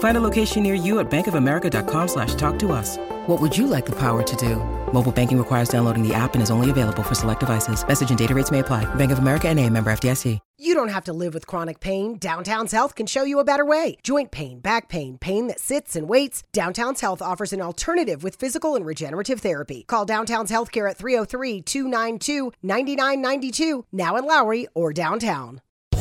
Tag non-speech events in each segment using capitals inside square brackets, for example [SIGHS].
Find a location near you at bankofamerica.com slash talk to us. What would you like the power to do? Mobile banking requires downloading the app and is only available for select devices. Message and data rates may apply. Bank of America and a member FDIC. You don't have to live with chronic pain. Downtown's Health can show you a better way. Joint pain, back pain, pain that sits and waits. Downtown's Health offers an alternative with physical and regenerative therapy. Call Downtown's Healthcare at 303 292 9992, now in Lowry or downtown.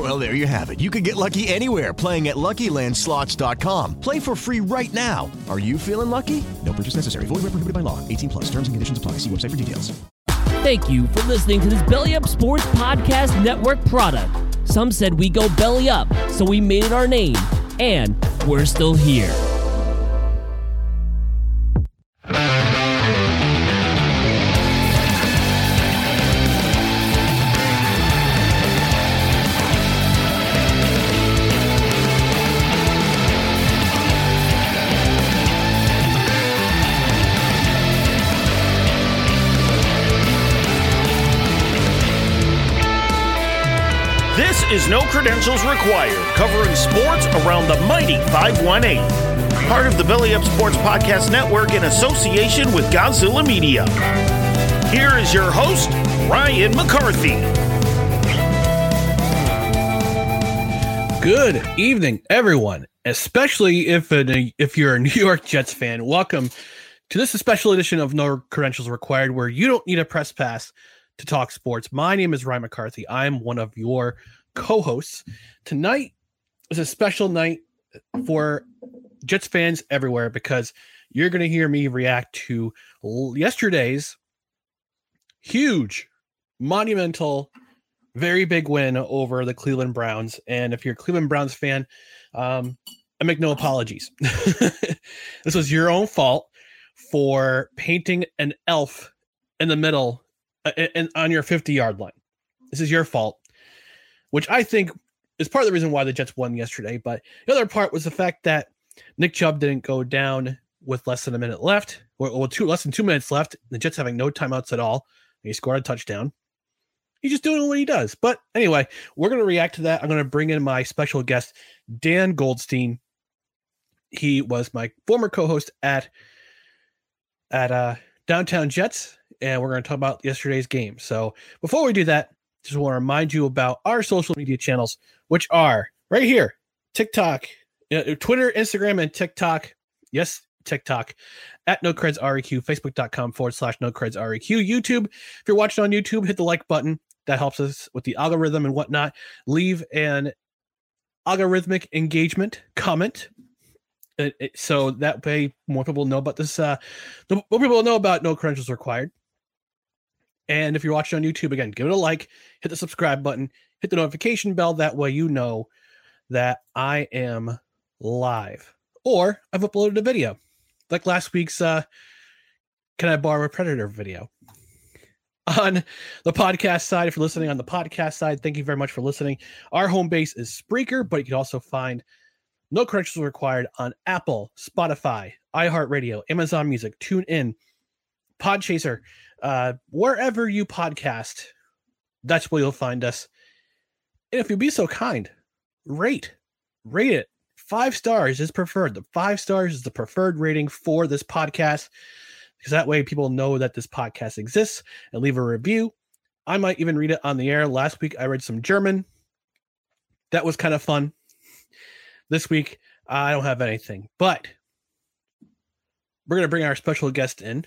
Well, there you have it. You can get lucky anywhere playing at LuckyLandSlots.com. Play for free right now. Are you feeling lucky? No purchase necessary. Void where prohibited by law. 18 plus. Terms and conditions apply. See website for details. Thank you for listening to this Belly Up Sports Podcast Network product. Some said we go belly up, so we made it our name, and we're still here. Is No Credentials Required, covering sports around the mighty 518. Part of the Belly Up Sports Podcast Network in association with Godzilla Media. Here is your host, Ryan McCarthy. Good evening, everyone, especially if a, if you're a New York Jets fan. Welcome to this special edition of No Credentials Required, where you don't need a press pass to talk sports. My name is Ryan McCarthy. I'm one of your co-hosts. Tonight is a special night for Jets fans everywhere because you're going to hear me react to yesterday's huge, monumental, very big win over the Cleveland Browns. And if you're a Cleveland Browns fan, um, I make no apologies. [LAUGHS] this was your own fault for painting an elf in the middle uh, and on your 50 yard line. This is your fault, which I think is part of the reason why the Jets won yesterday. But the other part was the fact that Nick Chubb didn't go down with less than a minute left, or, or two less than two minutes left. The Jets having no timeouts at all. He scored a touchdown. He's just doing what he does. But anyway, we're going to react to that. I'm going to bring in my special guest, Dan Goldstein. He was my former co-host at at uh, Downtown Jets, and we're going to talk about yesterday's game. So before we do that, just want to remind you about our social media channels, which are right here TikTok, uh, Twitter, Instagram, and TikTok. Yes, TikTok at No Creds REQ, Facebook.com forward slash No Creds REQ, YouTube. If you're watching on YouTube, hit the like button. That helps us with the algorithm and whatnot. Leave an algorithmic engagement comment it, it, so that way more people know about this uh more people know about no credentials required and if you're watching on youtube again give it a like hit the subscribe button hit the notification bell. That way you know that i am live or i've uploaded a video. Like last week's uh can i borrow a predator video? [LAUGHS] On the podcast side if you're listening on the podcast side thank you very much for listening. Our home base is spreaker but you can also find no credentials required on Apple, Spotify, iHeartRadio, Amazon Music, TuneIn, Podchaser, uh, wherever you podcast. That's where you'll find us. And if you'd be so kind, rate, rate it. Five stars is preferred. The five stars is the preferred rating for this podcast. because that way people know that this podcast exists and leave a review. I might even read it on the air. Last week I read some German. That was kind of fun. This week I don't have anything, but we're going to bring our special guest in.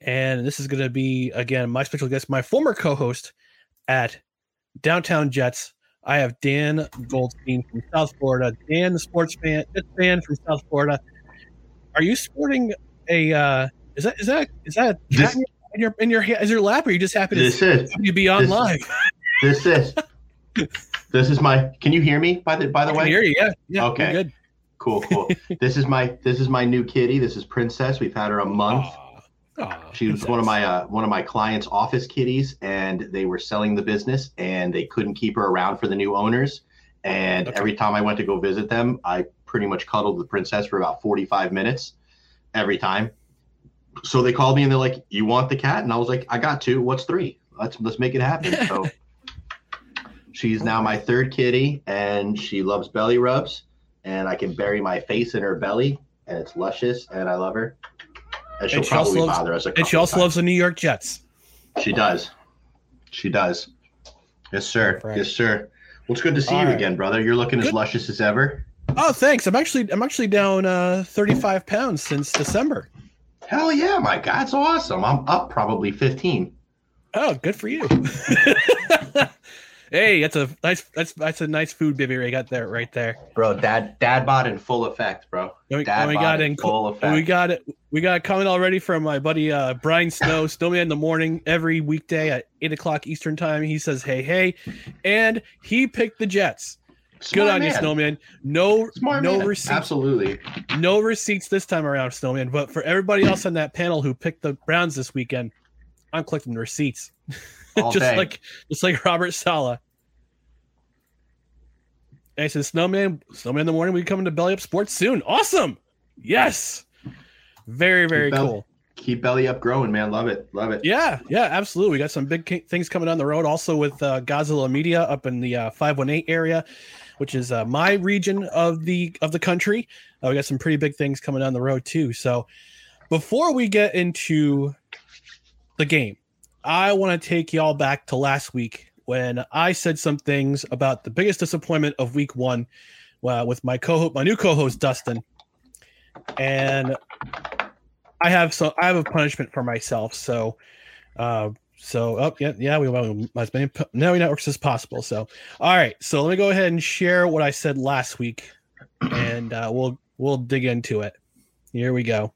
And this is going to be, again, my special guest, my former co host at Downtown Jets. I have Dan Goldstein from South Florida. Dan, the sports fan, Jets fan from South Florida. Are you sporting a, uh, is that, is that, is that [LAUGHS] This- in your, in your, is your lap or are you just happy to, This is. to be on This- live? This is. [LAUGHS] this is my. Can you hear me? By the by the way. hear you. Yeah. Yeah. Okay. Good. Cool, cool. [LAUGHS] this is my this is my new kitty. This is Princess. We've had her a month. Aw, She was one of my uh, one of my clients' office kitties, and they were selling the business, and they couldn't keep her around for the new owners. And Okay. every time I went to go visit them, I pretty much cuddled the princess for about forty five minutes, every time. So they called me and they're like, "You want the cat?" And I was like, "I got two. What's three? Let's let's make it happen." [LAUGHS] So she's now my third kitty, and she loves belly rubs, and I can bury my face in her belly, and it's luscious, and I love her. And she'll And she also probably loves- bother us a And she also times. loves the New York Jets. She does. She does. Yes, sir. Right. Yes, sir. Well, it's good to see All you right. again, brother. You're looking as luscious as ever. Oh, thanks. I'm actually I'm actually down uh 35 pounds since December. Hell yeah, my God, it's awesome. I'm up probably 15. Oh, good for you. [LAUGHS] hey, that's a nice that's that's a nice food baby I got there right there. Bro, dad dad bod in full effect, bro. And we, Dad and we bod got in full effect. we got it we got a comment already from my buddy uh Brian Snow, Snowman in the morning every weekday at eight o'clock Eastern time. He says, Hey, hey, and he picked the Jets. Smart Good on you. Snowman. No Smart no man. receipts. Absolutely. No receipts this time around, Snowman. But for everybody else on that panel who picked the Browns this weekend, I'm collecting receipts. [LAUGHS] All just day. like just like Robert Saleh. And I said, Snowman, Snowman in the morning, we coming to Belly Up Sports soon. Awesome. Yes. Very, very Keep belly- cool. Keep belly up growing, man. Love it. Love it. Yeah, yeah, absolutely. We got some big things coming down the road. Also with uh, Godzilla Media up in the uh, 518 area, which is uh, my region of the of the country. Uh, we got some pretty big things coming down the road too. So before we get into the game, I want to take y'all back to last week when I said some things about the biggest disappointment of week one uh, with my co my new co-host Dustin, and I have so I have a punishment for myself. So, uh, so oh yeah, yeah, we want as many pu- no networks as possible. So, all right, so let me go ahead and share what I said last week, and uh, we'll we'll dig into it. Here we go.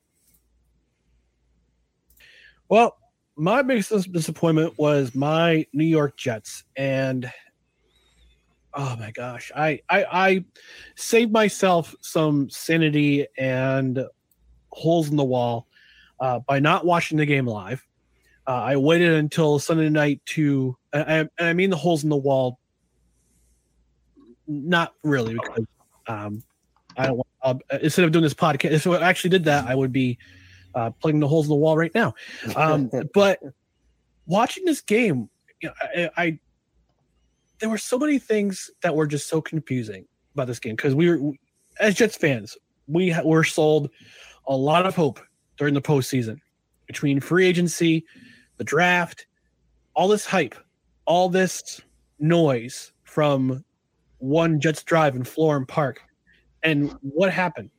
Well, my biggest disappointment was my New York Jets, and oh my gosh, I I, I saved myself some sanity and holes in the wall uh, by not watching the game live. Uh, I waited until Sunday night to, and I, I mean the holes in the wall, not really because um, I don't want. Uh, instead of doing this podcast, if I actually did that, I would be uh, plugging the holes in the wall right now. Um, [LAUGHS] but watching this game, you know, I, I there were so many things that were just so confusing about this game because we were, as Jets fans, we ha- were sold a lot of hope during the postseason between free agency, the draft, all this hype, all this noise from one Jets drive in Florham Park. And what happened?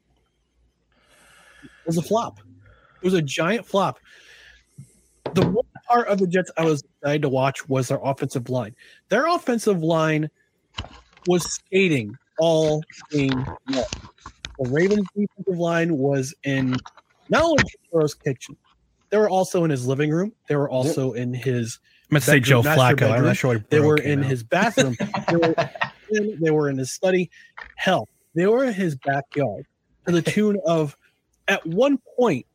It was a flop. It was a giant flop. The one part of the Jets I was excited to watch was their offensive line. Their offensive line was skating all game long. The Ravens defensive line was in not only Burrow's kitchen, they were also in his living room. They were also in his. I'm gonna say Joe Flacco. I'm not sure They were in out. his bathroom. [LAUGHS] they, were in, they were in his study. Hell, they were in his backyard to the tune of, at one point,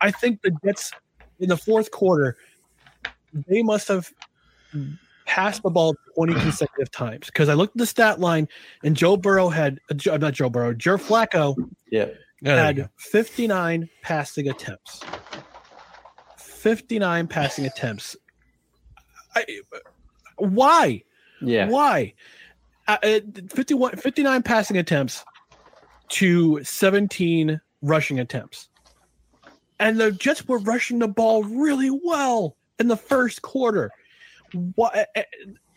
I think the Jets in the fourth quarter, they must have passed the ball 20 consecutive times because I looked at the stat line and Joe Burrow had, uh, Joe- not Joe Burrow, Joe Flacco Yeah. Had 59 passing attempts. 59 passing attempts. I, why? Yeah. Why? Uh, uh, 51, 59 passing attempts to 17 rushing attempts. And the Jets were rushing the ball really well in the first quarter. What?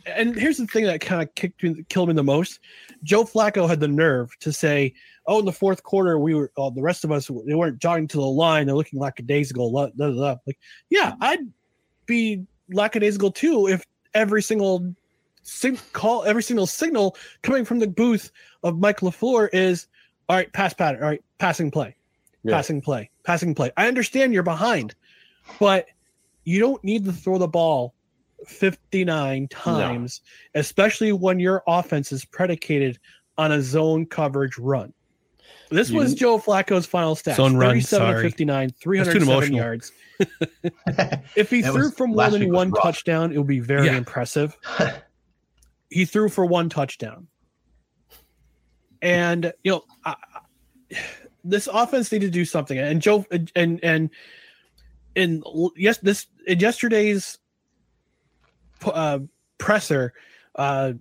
And here's the thing that kind of kicked me, killed me the most. Joe Flacco had the nerve to say, "Oh, in the fourth quarter, we were uh, the rest of us they weren't jogging to the line; they're looking lackadaisical." Blah, blah, blah. Like, yeah, I'd be lackadaisical too if every single call, every single signal coming from the booth of Mike LaFleur is, "All right, pass pattern. All right, passing play, Yeah. passing play, passing play." I understand you're behind, but you don't need to throw the ball 59 times, especially when your offense is predicated on a zone coverage run. This was Joe Flacco's final stats. Zone run, 37 sorry. 59, 307 yards. [LAUGHS] if he That threw was- for more than one rough. touchdown, it would be very Yeah. impressive. [LAUGHS] he threw for one touchdown. And, you know, I, I- this offense needed to do something. And Joe, and, and, in yes, this in yesterday's uh, presser, uh,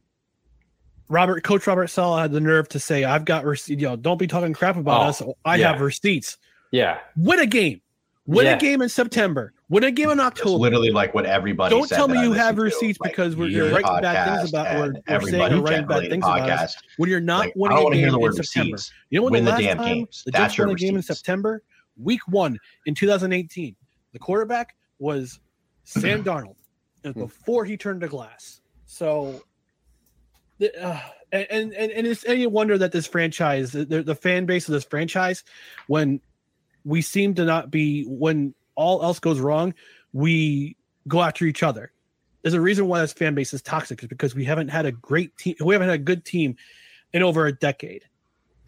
Robert Coach Robert Saleh had the nerve to say, "I've got receipts. You know, don't be talking crap about Oh, us. I yeah. have receipts. Yeah. Win a game. Win Yeah. a game in September. Win a game in It's October. literally like what everybody. Don't tell me you have listened to, receipts like, because we're, writing bad things podcast about or, and or saying or writing bad things the about us when you're not Like, I winning a game the in word September. receipts. You know when Win the the last damn time games. the Jets won a game in. September, week one in 2018. The quarterback was Sam [CLEARS THROAT] Darnold. It Hmm. before he turned to glass. So, the, uh, and and and it's any wonder that this franchise, the, the fan base of this franchise, when we seem to not be when all else goes wrong, we go after each other. There's a reason why this fan base is toxic, is because we haven't had a great team, we haven't had a good team in over a decade.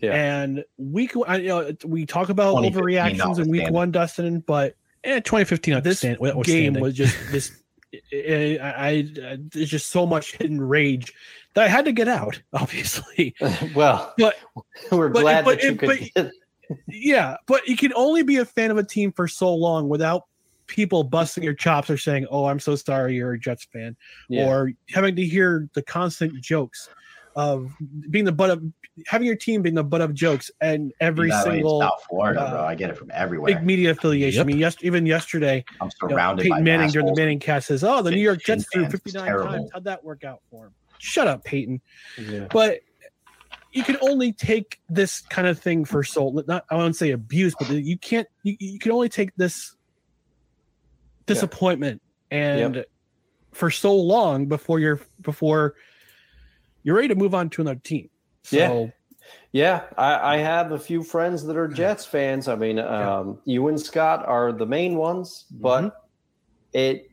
Yeah. And week, you know, we talk about overreactions in week one, Dustin, but eh, 2015, this Outstand- game outstanding. was just [LAUGHS] this. I, I, I there's just so much hidden rage that I had to get out, [LAUGHS] obviously. [LAUGHS] well, But we're but- glad but that you it- could. But- get- yeah, but you can only be a fan of a team for so long without people busting your chops or saying, "Oh, I'm so sorry, you're a Jets fan," Yeah. or having to hear the constant jokes of being the butt of having your team being the butt of jokes and every That way in single South Florida, bro. uh, I get it from everywhere. big media affiliation. Yep. I mean, yes, even yesterday, I'm you know, surrounded Peyton by Manning during the. Manning cast says, "Oh, the New York Jets Jets threw 59 times. How'd that work out for him?" Shut up, Peyton yeah. but you can only take this kind of thing for so not I won't say abuse, but you can't you, you can only take this disappointment and for so long before you're before you're ready to move on to another team. So Yeah. Yeah, I, I have a few friends that are Jets fans. I mean, um, you and Scott are the main ones, but Mm-hmm. it,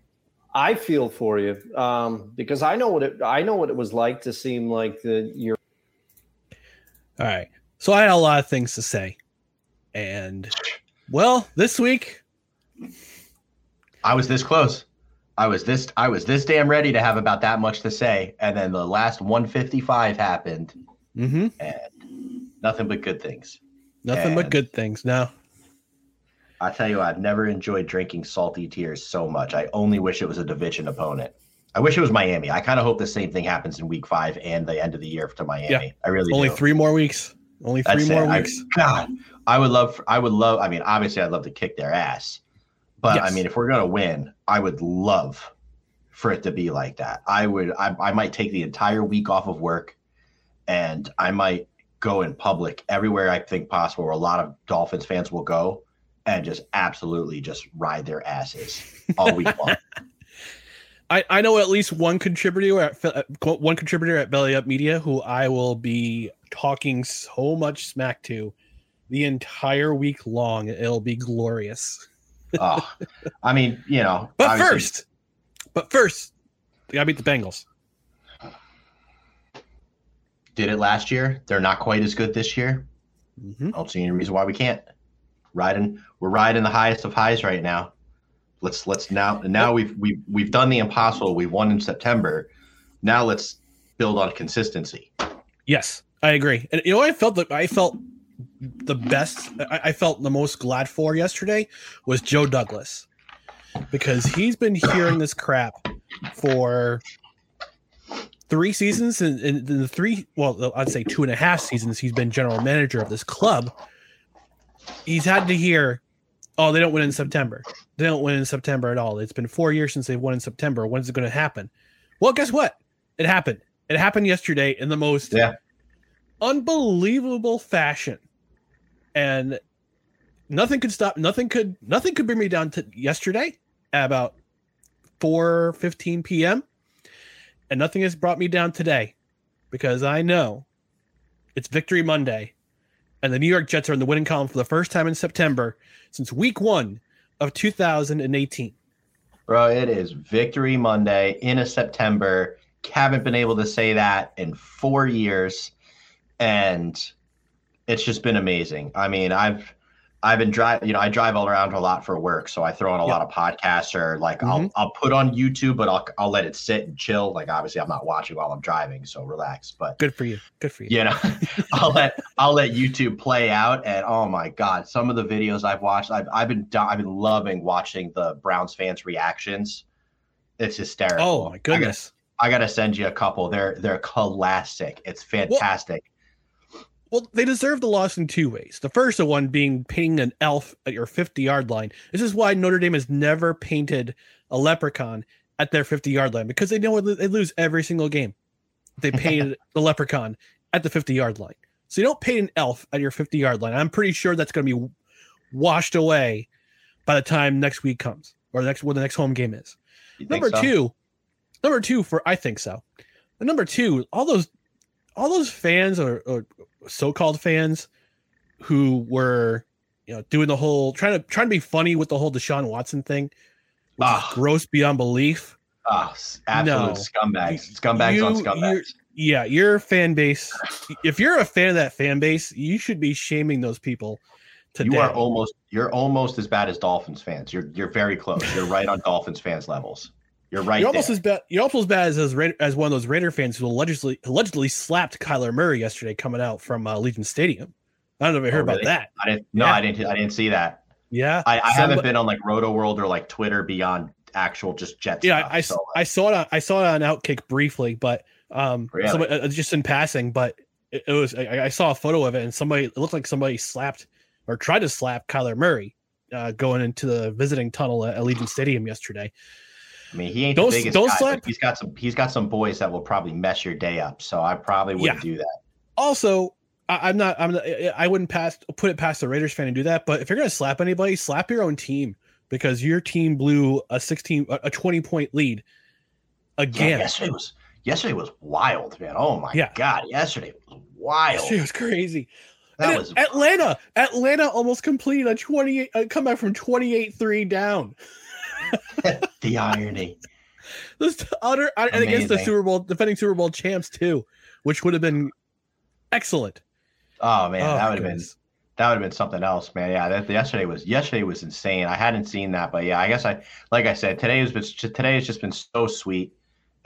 I feel for you um, because I know what it, I know what it was like to seem like the you're all right. So I had a lot of things to say. And well, this week I was this close. I was this I was this damn ready to have about that much to say, and then the last 155 happened, mm-hmm, and nothing but good things. nothing but good things. Now I tell you, I've never enjoyed drinking salty tears so much. I only wish it was a division opponent. I wish it was Miami. I kind of hope the same thing happens in Week Five and the end of the year to Miami. Yeah. I really only do. three more weeks. Only three That's more it. I- weeks. God, I would love. I would love. I mean, obviously, I'd love to kick their ass, but I mean, if we're gonna win, I would love for it to be like that. I would. I, I might take the entire week off of work, and I might go in public everywhere I think possible, where a lot of Dolphins fans will go, and just absolutely just ride their asses all week [LAUGHS] long. I, I know at least one contributor at uh, one contributor at Belly Up Media who I will be talking so much smack to the entire week long. It'll be glorious. oh, I mean, you know, [LAUGHS] But obviously- first, but first, we gotta beat the Bengals. did it last year. They're not quite as good this year. Mhm. I don't see any reason why we can't. Riding, we're riding the highest of highs right now. Let's let's now now we've we've we've done the impossible. We've won in September. Now let's build on consistency. Yes, I agree. And you know, I felt that I felt the best. I, I felt the most glad for yesterday was Joe Douglas because he's been hearing this crap for three seasons and, and the three well i'd say two and a half seasons he's been general manager of this club he's had to hear oh, they don't win in September. They don't win in September at all. It's been four years since they've won in September. When's it going to happen? Well, guess what? It happened. It happened yesterday in the most Yeah. unbelievable fashion. And nothing could stop nothing could nothing could bring me down to yesterday at about 4 15 p.m. And nothing has brought me down today because I know it's Victory Monday. And the New York Jets are in the winning column for the first time in September since week one of 2018. Bro, it is Victory Monday in a September. Haven't been able to say that in four years, and it's just been amazing. I mean, I've I've been driving. You know, I drive all around a lot for work, so I throw on a lot of podcasts or like I'll Mhm. I'll put on YouTube, but I'll I'll let it sit and chill. Like obviously, I'm not watching while I'm driving, so relax. But Good for you. Good for you. you know [LAUGHS] i'll let i'll let youtube play out and oh my god some of the videos i've watched i've, I've been i've been loving watching the browns fans reactions it's hysterical Oh my I gotta- goodness. I gotta, send you a couple they're they're classic it's fantastic Well, they deserve the loss in two ways. The first one being painting an elf at your 50 yard line. This is why Notre Dame has never painted a leprechaun at their 50 yard line because they know they lose every single game. They painted [LAUGHS] the leprechaun at the 50 yard line. So you don't paint an elf at your 50 yard line. I'm pretty sure that's going to be washed away by the time next week comes or the next when the next home game is. You Number so? two, number two for I think so. And number two, all those all those fans or, or so-called fans who were you know doing the whole trying to trying to be funny with the whole Deshaun Watson thing, Ah. gross beyond belief. oh, s- absolute No. scumbags scumbags You- on scumbags Yeah, your fan base. If you're a fan of that fan base, you should be shaming those people. Today. you are almost you're almost as bad as dolphins fans you're you're very close you're right on [LAUGHS] dolphins fans levels you're right You're almost there. as bad. You're almost as bad as as, Ra- as one of those Raider fans who allegedly allegedly slapped Kyler Murray yesterday coming out from uh, Legion Stadium. I don't know if you Oh, heard about really? that. I didn't. No, Yeah. I didn't. I didn't see that. Yeah, I, I haven't been on like Roto World or like Twitter beyond actual just Jets. Yeah, stuff, I, I, so, I saw it. On, I saw it on Outkick briefly, but um, Really? somebody, uh, just in passing. But it, it was. I, I saw a photo of it, and somebody. It looked like somebody slapped or tried to slap Kyler Murray uh, going into the visiting tunnel at Allegiant Stadium yesterday. I mean, he ain't Don't- the biggest don't guy, slap- but he's got some. He's got some boys that will probably mess your day up. So I probably wouldn't Yeah. do that. Also, I, I'm not. I'm. Not, I wouldn't pass put it past the Raiders fan to do that. But if you're gonna slap anybody, slap your own team because your team blew a 16, a a 20 point lead Yeah, again. yesterday was yesterday was wild, man. Oh my Yeah. god, yesterday was wild. Yesterday was crazy. that was Atlanta. Atlanta almost completed a uh, 28 a comeback from 28-3 down. [LAUGHS] the irony. This utter and against the Super Bowl defending Super Bowl champs too, which would have been excellent. Oh man, Oh, that would have been that would have been something else, man. Yeah, that yesterday was yesterday was insane. I hadn't seen that, but yeah, I guess I like I said today has been today has just been so sweet,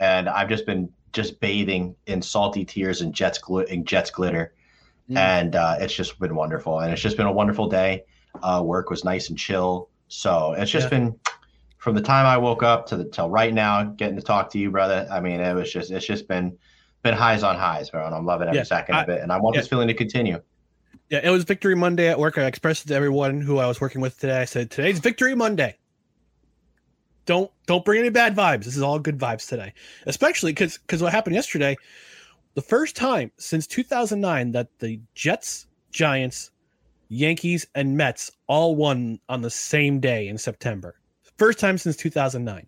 and I've just been just bathing in salty tears and Jets and Jets glitter, Mm. and uh, it's just been wonderful, and it's just been a wonderful day. Uh, work was nice and chill, so it's just Yeah. been from the time I woke up to the till right now, getting to talk to you, brother. I mean, it was just it's just been been highs on highs, bro, and I'm loving every Yeah, second I- of it, and I want yeah. this feeling to continue. Yeah, it was Victory Monday at work. I expressed it to everyone who I was working with today. I said, "Today's Victory Monday. Don't don't bring any bad vibes. This is all good vibes today, especially because because what happened yesterday, the first time since 2009 that the Jets, Giants, Yankees, and Mets all won on the same day in September. First time since 2009.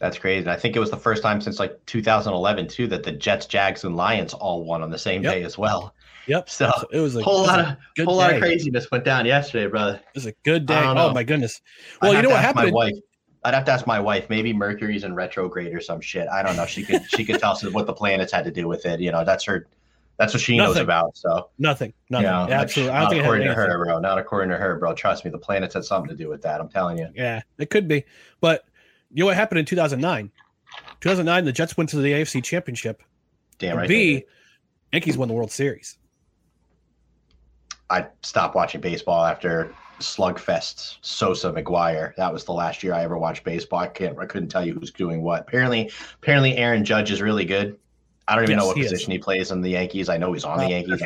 That's crazy. I think it was the first time since like 2011 too that the Jets, Jags, and Lions all won on the same Yep. day as well. Yep. So, it was a whole lot a of whole lot of craziness went down yesterday, brother. It was a good day. Oh my goodness. I'd Well, you know what happened? My wife. I'd have to ask my wife. Maybe Mercury's in retrograde or some shit. I don't know. She could she could tell us what the planets had to do with it. You know, that's her. That's what she knows about. So Nothing. Nothing. you know, Absolutely. I Not don't think according to her, bro. Not according to her, bro. Trust me, the planets had something to do with that. I'm telling you. Yeah, it could be. But you know what happened in 2009? 2009, the Jets went to the AFC Championship. Damn right. B. Yankees won the World Series. I stopped watching baseball after slugfest Sosa McGwire. That was the last year I ever watched baseball. I can't I couldn't tell you who's doing what. Apparently apparently Aaron Judge is really good. I don't even Yes, know what he is. position he plays in the Yankees. I know he's on Uh, the Yankees.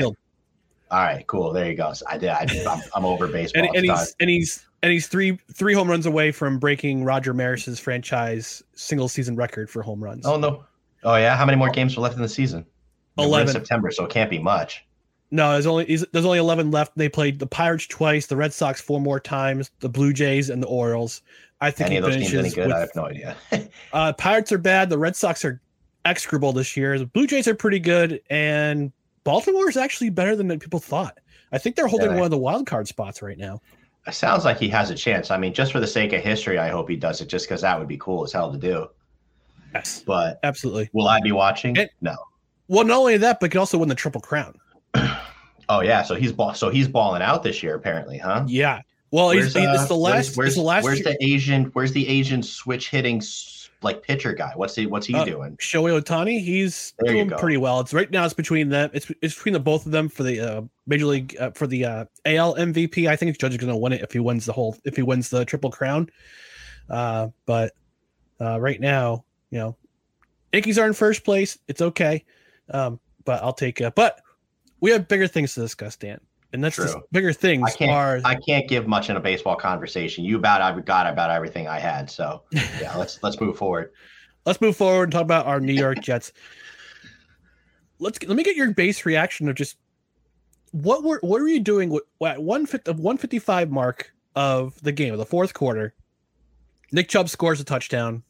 All right, cool. There you go. So I did. I, I'm, I'm over baseball. And, and he's and he's and he's three three home runs away from breaking Roger Maris's franchise single season record for home runs. Oh no! Oh yeah, how many more games are left in the season? We're 11. September, so it can't be much. No, there's only there's only eleven left. They played the Pirates twice, the Red Sox four more times, the Blue Jays and the Orioles. I think Any of those teams any good? with- I have no idea. [LAUGHS] uh, Pirates are bad. The Red Sox are execrable this year. The Blue Jays are pretty good, and Baltimore is actually better than people thought. I think they're holding Yeah. one of the wild card spots right now. It sounds like he has a chance. I mean, just for the sake of history, I hope he does it, just because that would be cool as hell to do. Yes, But absolutely. will I be watching? And- no. Well, not only that, but could also win the Triple Crown. [CLEARS THROAT] Oh yeah, so he's ball, so he's balling out this year apparently, huh? Yeah. Well, he's, Where's, uh, it's the last. Where's, it's the last. where's year- the Asian? Where's the Asian switch hitting like pitcher guy? What's he? What's he Uh, doing? Shohei Ohtani, he's There doing pretty well. It's right now. It's between them. It's it's between the both of them for the uh, major league uh, for the uh, AL MVP. I think Judge is going to win it if he wins the whole if he wins the triple crown. Uh, but uh, right now, you know, Yankees are in first place. It's okay, um, but I'll take. Uh, but we have bigger things to discuss, Dan, and that's True. bigger things I can't. are. I can't give much in a baseball conversation. You about I got about everything I had. So yeah, [LAUGHS] let's let's move forward. let's move forward and talk about our New York Jets. Let's let me get your base reaction of just what were what were you doing with at one fifty one fifty five mark of the game of the fourth quarter? Nick Chubb scores a touchdown.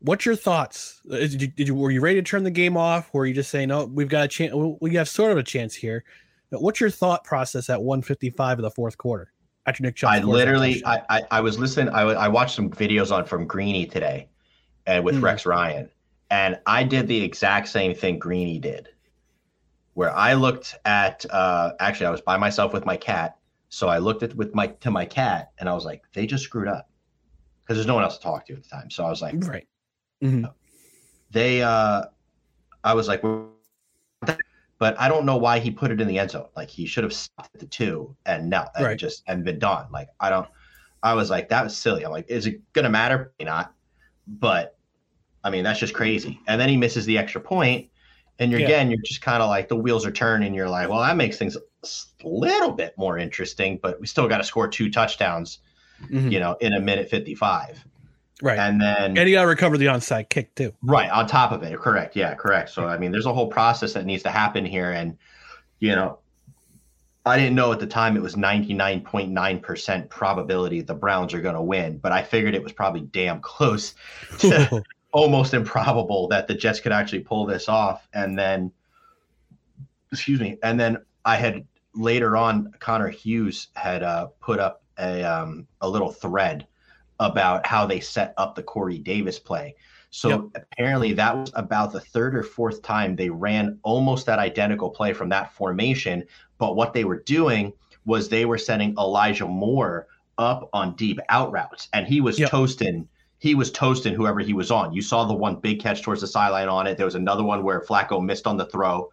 What's your thoughts? Did you, did you were you ready to turn the game off? Or Were you just saying, "No, we've got a chance. We have sort of a chance here"? But What's your thought process at one fifty five of the fourth quarter after Nick Chubb? I literally. I, I, I was listening. I, I watched some videos on from Greeny today, and with Mm. Rex Ryan, and I did the exact same thing Greeny did, where I looked at. Uh, actually, I was by myself with my cat, so I looked at with my to my cat, and I was like, they just screwed up because there's no one else to talk to at the time. So I was like, right. Mhm. they uh i was like but i don't know why he put it in the end zone. Like he should have stopped at the two and now and Right. just and been done. Like i don't i was like that was silly. I'm like is it gonna matter? Maybe not. But i mean that's just crazy. And then he misses the extra point and you're Yeah. again you're just kind of like the wheels are turning you're like well that makes things a little bit more interesting but we still got to score two touchdowns Mhm. you know in a minute 55 Right. and then And he got to recover the onside kick too. Right, on top of it. Correct. Yeah, correct. So I mean, there's a whole process that needs to happen here and you know, I didn't know at the time it was 99.9% probability the Browns are going to win, but I figured it was probably damn close to [LAUGHS] almost improbable that the Jets could actually pull this off and then excuse me, and then I had later on Connor Hughes had uh, put up a um, a little thread about how they set up the Corey Davis play. So apparently that was about the third or fourth time they ran almost that identical play from that formation. But what they were doing was they were sending Elijah Moore up on deep out routes, and he was toasting. He was toasting whoever he was on. You saw the one big catch towards the sideline on it. There was another one where Flacco missed on the throw.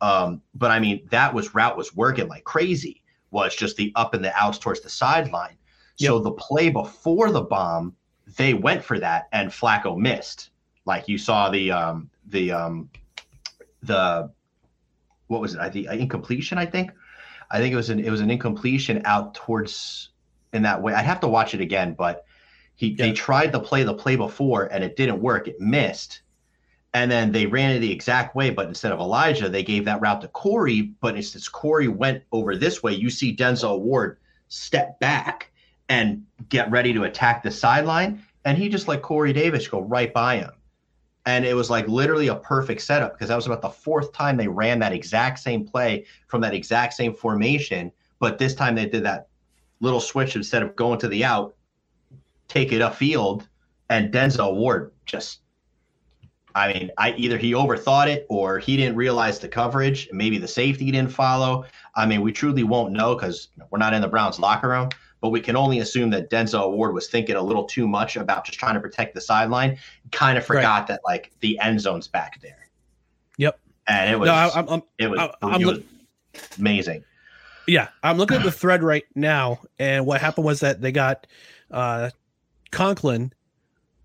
Um, but I mean, that was route was working like crazy. Was just the up and the outs towards the sideline. So the play before the bomb, they went for that, and Flacco missed. Like you saw the um, the um, the what was it? I think incompletion. I think. I think it was an it was an incompletion out towards in that way. I'd have to watch it again, but he they tried to play the play before and it didn't work. It missed. And then they ran it the exact way, but instead of Elijah, they gave that route to Corey. But instead Corey went over this way, you see Denzel Ward step back and get ready to attack the sideline. And he just let Corey Davis go right by him. And it was like literally a perfect setup because that was about the fourth time they ran that exact same play from that exact same formation. But this time they did that little switch instead of going to the out, take it upfield, and Denzel Ward just I mean, I either he overthought it or he didn't realize the coverage. Maybe the safety didn't follow. I mean, we truly won't know because we're not in the Browns locker room. But we can only assume that Denzel Ward was thinking a little too much about just trying to protect the sideline. Kind of forgot that like the end zone's back there, Yep. and it was No, I- I'm- I'm- it was, I- it was look- amazing. Yeah, I'm looking at the [SIGHS] thread right now, and what happened was that they got uh Conklin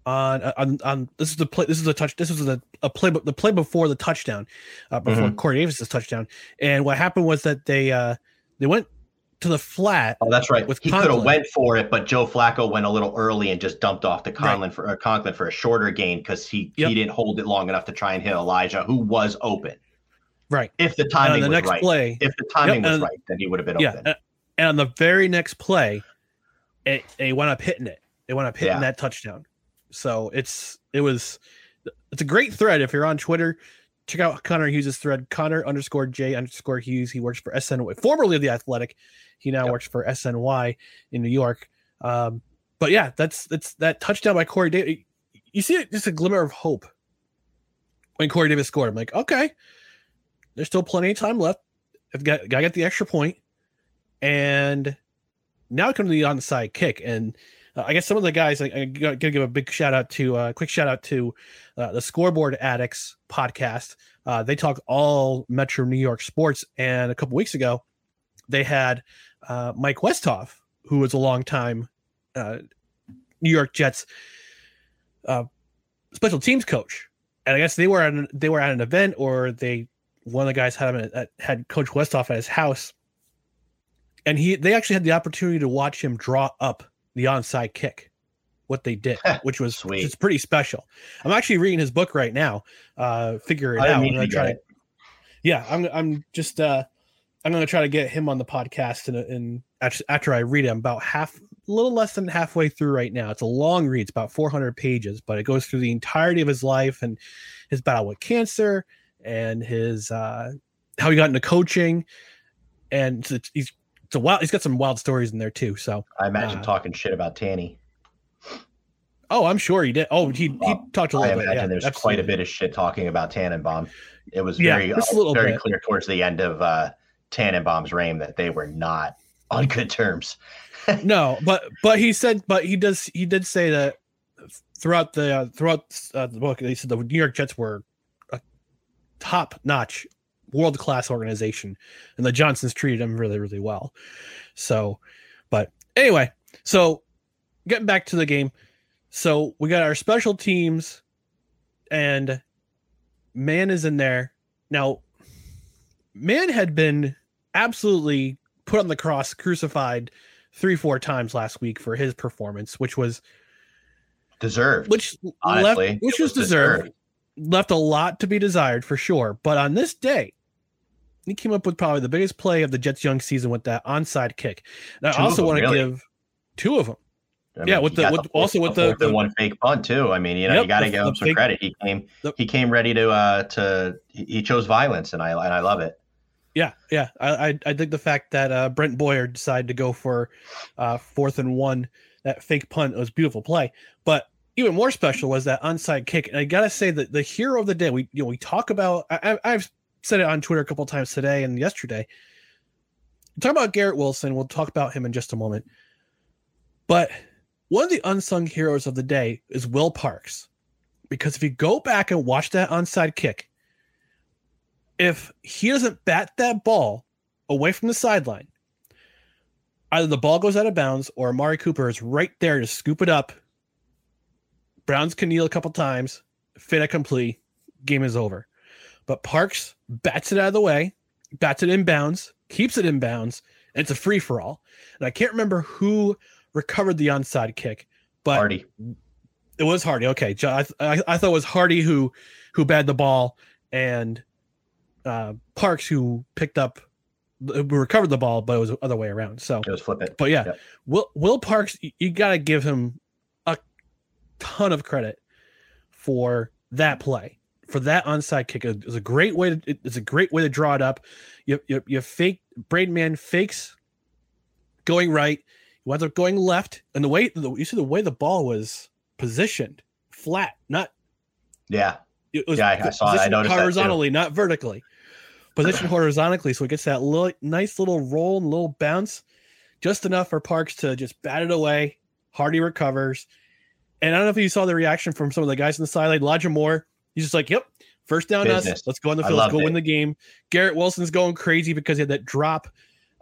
on on on this is the play this is the touch this is the a play the play before the touchdown uh, before Mhm. Corey Davis's touchdown and what happened was that they uh they went to the flat. Oh, that's right. With he could have went for it, but Joe Flacco went a little early and just dumped off to Conklin for or Conklin for a shorter gain because he Yep. he didn't hold it long enough to try and hit Elijah, who was open. Right. If the timing the was next right, play, if the timing Yep, was and- right, then he would have been yeah, open. and, and on the very next play, it they went up hitting it. They went up hitting Yeah. that touchdown. So it's it was it's a great thread. If you're on Twitter, check out Connor Hughes' thread. Connor underscore J underscore Hughes. He works for SNY, formerly of the Athletic. He now works for SNY in New York. Um, but yeah, that's that's that touchdown by Corey Davis. You see it, just a glimmer of hope when Corey Davis scored. I'm like, okay, there's still plenty of time left. I've got I got the extra point, and now it comes to the onside kick. And uh, I guess some of the guys, I, I gotta give a big shout out to, uh, quick shout out to uh, the Scoreboard Addicts podcast. Uh, they talk all Metro New York sports, and a couple weeks ago, they had uh, Mike Westhoff, who was a long time uh, New York Jets uh, special teams coach, and I guess they were at an, they were at an event, or they one of the guys had him at, had Coach Westhoff at his house, and he they actually had the opportunity to watch him draw up the onside kick, what they did, [LAUGHS] which was which is pretty special. I'm actually reading his book right now, uh, figure it I out. I'm try to, yeah, I'm I'm just uh, I'm gonna try to get him on the podcast and and after, after I read him about half a little less than halfway through right now. It's a long read, it's about 400 pages, but it goes through the entirety of his life and his battle with cancer and his uh how he got into coaching and it's, it's- he's it's a wild he's got some wild stories in there too so I imagine uh, talking shit about Tanny. oh i'm sure he did oh he, he talked a little bit imagine yeah, there's quite a bit of shit talking about Tannenbaum. It was Yeah, very, a uh, little very bit. clear towards the end of uh, Tannenbaum's reign that they were not on good terms. [LAUGHS] no but but he said but he does he did say that throughout the uh, throughout uh, the book he said the new york jets were a top notch world class organization and the johnsons treated him really really well. So but anyway so getting back to the game. So we got our special teams and man is in there. Now man had been absolutely put on the cross crucified three four times last week for his performance which was Deserved. which honestly, left, which was, was deserved. deserved. left a lot to be desired for sure but on this day he came up with probably the biggest play of the jets young season with that onside kick and i Two also them, want to really. give two of them I yeah with the with fourth- also with the, the one fake punt too. I mean, you know, Yep, you got to give him some fake- credit. He came, the- he came ready to, uh, to he he chose violence, and I and I love it. Yeah, yeah. I, I I dig the fact that uh, Brent Boyer decided to go for uh, fourth and one. That fake punt was a beautiful play, but even more special was that onside kick. And I gotta say that the hero of the day, we you know we talk about. I- I've said it on Twitter a couple times today and yesterday. Talk about Garrett Wilson. We'll talk about him in just a moment. But one of the unsung heroes of the day is Will Parks, because if you go back and watch that onside kick, if he doesn't bat that ball away from the sideline, either the ball goes out of bounds or Amari Cooper is right there to scoop it up. Browns can kneel a couple times, fit a complete, game is over. But Parks bats it out of the way, bats it in bounds, keeps it in bounds, and it's a free for all. And I can't remember who recovered the onside kick, but Hardee. it was Hardee. Okay, I, I, I thought it was Hardee who who batted the ball, and uh, Parks who picked up, who recovered the ball, but it was the other way around. So It was flip it. but yeah, Yep. Will Will Parks, you, you got to give him a ton of credit for that play, for that onside kick. It was a great way to it- it's a great way to draw it up. You you, you fake Braden Mann fakes going right, he winds up going left, and the way the, you see the way the ball was positioned, flat, not Yeah, it was Yeah, I- saw it. I horizontally, not vertically. Positioned [CLEARS THROAT] horizontally, so it gets that little nice little roll and little bounce, just enough for Parks to just bat it away. Hardee recovers, and I don't know if you saw the reaction from some of the guys on the sideline. Elijah Moore, he's just like, "Yep, first down us. Let's go on the field. Let's go loved win the game." Garrett Wilson's going crazy because he had that drop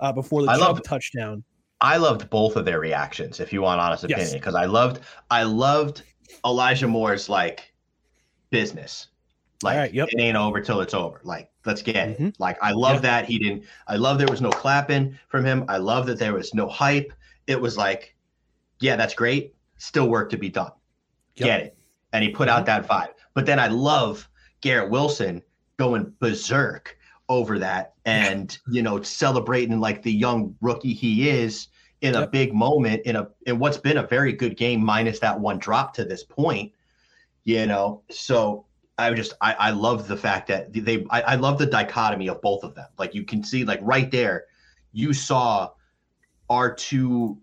uh, before the I Chubb love- touchdown. I loved both of their reactions. If you want honest opinion, because I loved, I loved Elijah Moore's like business. Like right, yep. it ain't over till it's over. Like let's get Mhm. it. Like I love Yeah. that he didn't. I love there was no clapping from him. I love that there was no hype. It was like, yeah, that's great. Still work to be done. Yep. Get it. And he put out that vibe. But then I love Garrett Wilson going berserk over that and [LAUGHS] you know celebrating like the young rookie he is in a big moment in a in what's been a very good game minus that one drop to this point you know so i just i i love the fact that they I, I love the dichotomy of both of them. Like you can see like right there you saw our two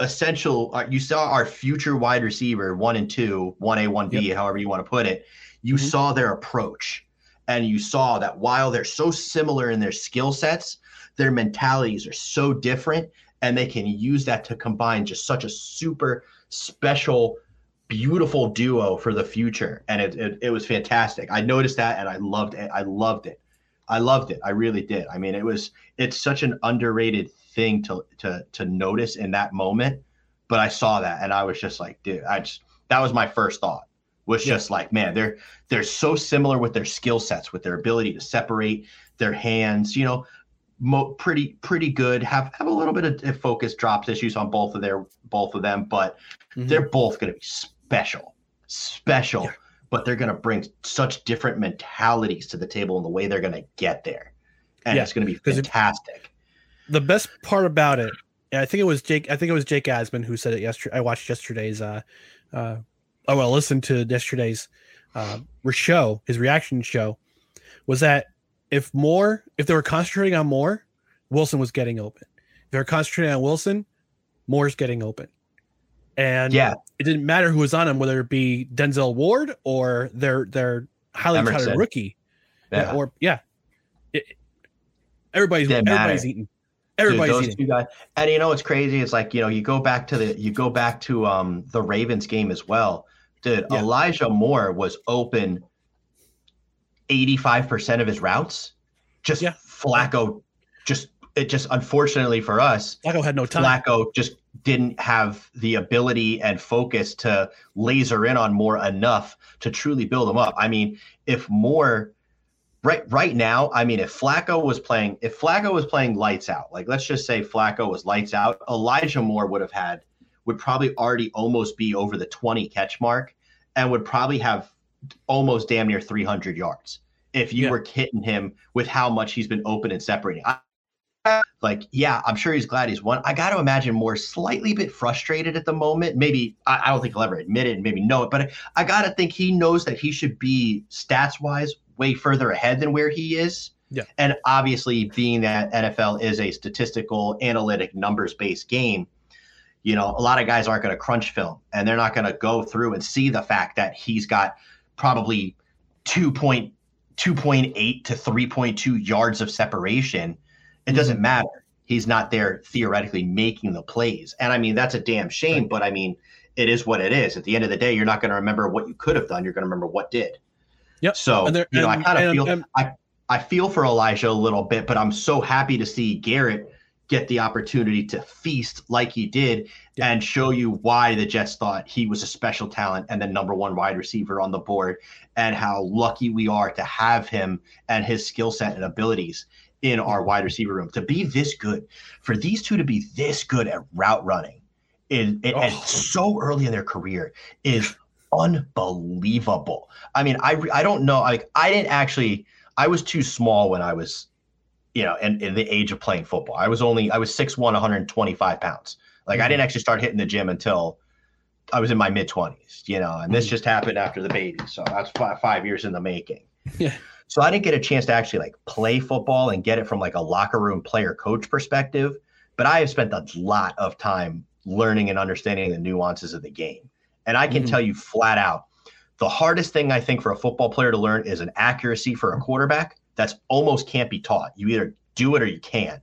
essential uh, you saw our future wide receiver one and two one a one b however you want to put it. You Mhm. saw their approach and you saw that while they're so similar in their skill sets their mentalities are so different and they can use that to combine just such a super special beautiful duo for the future and it, it, it was fantastic. I noticed that and i loved it. I loved it. I loved it. I really did. I mean it was it's such an underrated thing to to to notice in that moment but i saw that and i was just like dude i just that was my first thought was Yeah. just like man they're they're so similar with their skill sets with their ability to separate their hands you know mo- pretty pretty good have have a little bit of focus drops issues on both of their both of them but Mhm. they're both going to be special special but they're going to bring such different mentalities to the table and the way they're going to get there and Yeah, it's going to be fantastic the best part about it, and I think it was Jake. I think it was Jake Asman who said it yesterday. I watched yesterday's. Uh, uh, oh well, listened to yesterday's uh, show. His reaction show was that if more, if they were concentrating on Moore, Wilson was getting open. If they're concentrating on Wilson, Moore's getting open. And Yeah. it didn't matter who was on him, whether it be Denzel Ward or their their highly touted rookie. Yeah. or yeah. It- everybody's Didn't everybody's matter. eating. Dude, Everybody's those eating. two guys. And you know what's crazy? It's like you know you go back to the you go back to um the Ravens game as well. Dude, Yeah. Elijah Moore was open eighty five percent of his routes. Just Yeah. Flacco, just it just unfortunately for us, Flacco had no time. Flacco just didn't have the ability and focus to laser in on Moore enough to truly build him up. I mean, if Moore right right now, I mean, if Flacco was playing, if Flacco was playing lights out, like let's just say Flacco was lights out, Elijah Moore would have had would probably already almost be over the 20 catch mark and would probably have almost damn near 300 yards if you Yeah. were hitting him with how much he's been open and separating. I, like, yeah, I'm sure he's glad he's won. I got to imagine Moore slightly bit frustrated at the moment. Maybe I, I don't think he'll ever admit it maybe know it, but I, I got to think he knows that he should be stats wise way further ahead than where he is. Yeah. And obviously, being that NFL is a statistical, analytic, numbers based game, you know, a lot of guys aren't going to crunch film and they're not going to go through and see the fact that he's got probably 2.2.8 to 3.2 yards of separation. It mm-hmm. doesn't matter. He's not there theoretically making the plays. And I mean, that's a damn shame, but I mean, it is what it is. At the end of the day, you're not going to remember what you could have done. You're going to remember what did. Yep. So, And there- you know, I kind of feel and- I I feel for Elijah a little bit, but I'm so happy to see Garrett get the opportunity to feast like he did and show you why the Jets thought he was a special talent and the number one wide receiver on the board and how lucky we are to have him and his skill set and abilities in our wide receiver room to be this good for these two to be this good at route running in, in- and oh. so early in their career is unbelievable. I mean, I I don't know. Like I didn't actually. I was too small when I was, you know, in, in the age of playing football. I was only I was 6'1", 125 pounds. Like I mm-hmm. didn't actually start hitting the gym until I was in my mid twenties. You know, and this mm-hmm. just happened after the baby. So that's five, five years in the making. Yeah. So I didn't get a chance to actually like play football and get it from like a locker room player coach perspective. But I have spent a lot of time learning and understanding the nuances of the game. And I can Mhm. tell you flat out, the hardest thing I think for a football player to learn is an accuracy for a quarterback that's almost can't be taught. You either do it or you can't.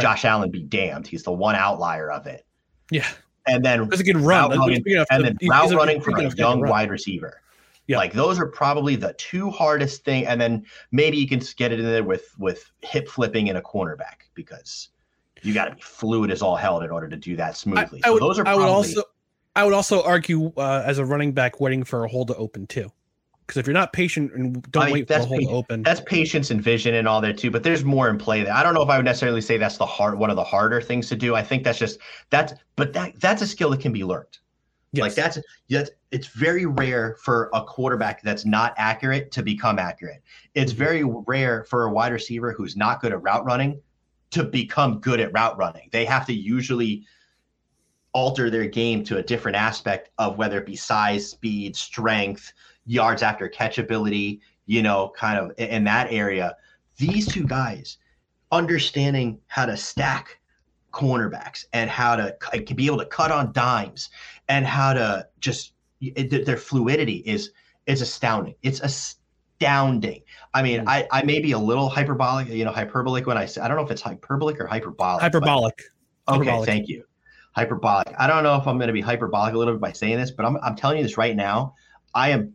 Josh Allen be damned. He's the one outlier of it. Yeah. And then Because he can run. route running, and then route a- running for a young run. wide receiver. Yeah. Like those are probably the two hardest thing. And then maybe you can get it in there with with hip flipping in a cornerback because you got to be fluid as all hell in order to do that smoothly. I so would, those are I would also I would also argue uh, as a running back waiting for a hole to open too. Because if you're not patient and don't I mean, wait for that's hole to open, That's patience and vision and all that too. But there's more in play. There. I don't know if I would necessarily say that's the hard one of the harder things to do. I think that's just that's but that that's a skill that can be learned. Like that's that's it's very rare for a quarterback that's not accurate to become accurate. It's mm-hmm. very rare for a wide receiver who's not good at route running to become good at route running. They have to usually alter their game to a different aspect of whether it be size, speed, strength, yards after catch ability, you know, kind of in in that area. These two guys understanding how to stack cornerbacks and how to be able to cut on dimes and how to just it, their fluidity is is astounding. It's astounding. I mean, hmm. I, I may be a little hyperbolic, you know, hyperbolic when I say I don't know if it's hyperbolic or hyperbolic. but- hyperbolic. Okay, Hyperbolic. thank you. Hyperbolic. I don't know if I'm going to be hyperbolic a little bit by saying this, but I'm, I'm telling you this right now. I am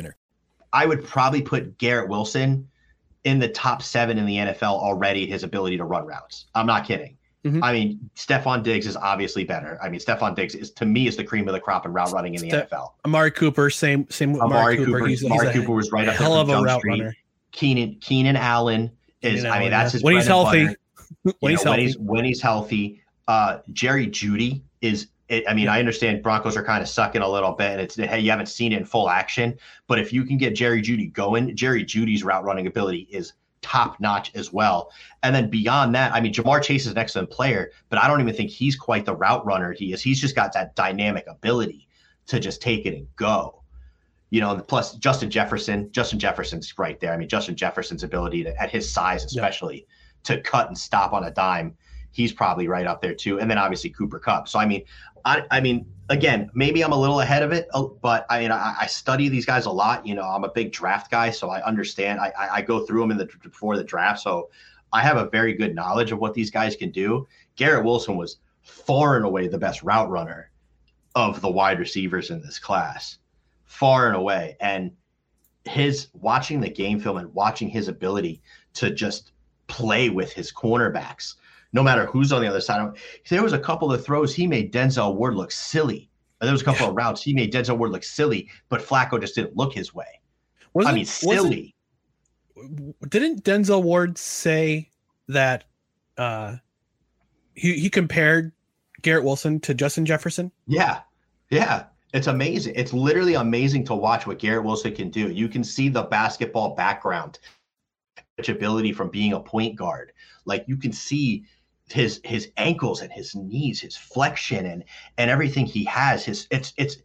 I would probably put Garrett Wilson in the top seven in the NFL already. His ability to run routes. I'm not kidding. Mm-hmm. I mean, Stefon Diggs is obviously better. I mean, Stefon Diggs is to me is the cream of the crop in route running in the Ste- NFL. Amari Cooper, same same with Amari Amari Cooper. Cooper, He's, he's Amari a Cooper was right up there hell from of a route Street. runner. Keenan Keenan Allen is. Keenan I mean, Allen, that's yeah. his When he's healthy. [LAUGHS] When You he's know, when healthy. he's when he's healthy. Uh, Jerry Jeudy is. It, I mean, I mm-hmm. understand Broncos are kind of sucking a little bit, and it's hey, you haven't seen it in full action. But if you can get Jerry Jeudy going, Jerry Jeudy's route running ability is top notch as well. And then beyond that, I mean, Ja'Marr Chase is an excellent player, but I don't even think he's quite the route runner he is. He's just got that dynamic ability to just take it and go. You know, plus Justin Jefferson, Justin Jefferson's right there. I mean, Justin Jefferson's ability to, at his size, especially, to cut and stop on a dime, he's probably right up there too. And then obviously Cooper Kupp. So I mean, I, I mean, again, maybe I'm a little ahead of it, uh, but I mean, I, I study these guys a lot. You know, I'm a big draft guy, so I understand. I, I, I go through them in the before the draft, so I have a very good knowledge of what these guys can do. Garrett Wilson was far and away the best route runner of the wide receivers in this class, far and away. And his watching the game film and watching his ability to just play with his cornerbacks, no matter who's on the other side. of There was a couple of throws he made Denzel Ward look silly. There was a couple of routes he made Denzel Ward look silly, but Flacco just didn't look his way. I Wasn't- mean, silly. Didn't Denzel Ward say that uh, he he compared Garrett Wilson to Justin Jefferson? Yeah. Yeah. It's amazing. It's literally amazing to watch what Garrett Wilson can do. You can see the basketball background, ability from being a point guard. Like you can see his his ankles and his knees, his flexion and and everything he has. His it's it's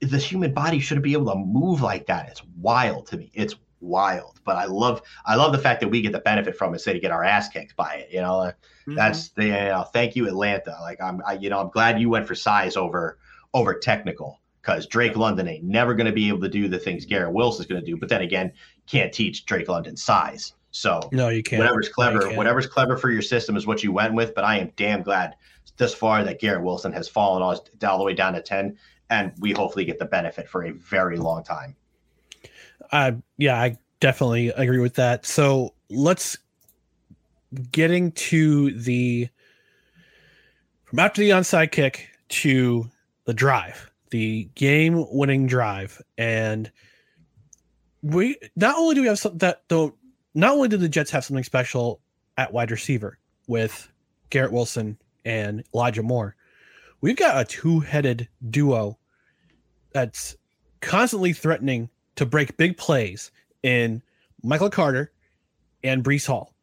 the human body shouldn't be able to move like that. It's wild to me. It's wild. But I love I love the fact that we get the benefit from it instead of get our ass kicked by it. You know, mm-hmm. that's the you know, thank you Atlanta. Like I'm I, you know I'm glad you went for size over over technical because Drake London ain't never going to be able to do the things Garrett Wilson's going to do. But then again, can't teach Drake London size. So No, you can't. whatever's No, clever, can't. whatever's clever for your system is what you went with. But I am damn glad thus far that Garrett Wilson has fallen all, all the way down to 10. And we hopefully get the benefit for a very long time. Uh, yeah, I definitely agree with that. So let's getting to the from after the onside kick to the drive, the game winning drive. And we not only do we have something that though, not only do the Jets have something special at wide receiver with Garrett Wilson and Elijah Moore, we've got a two headed duo that's constantly threatening to break big plays in Michael Carter and Breece Hall.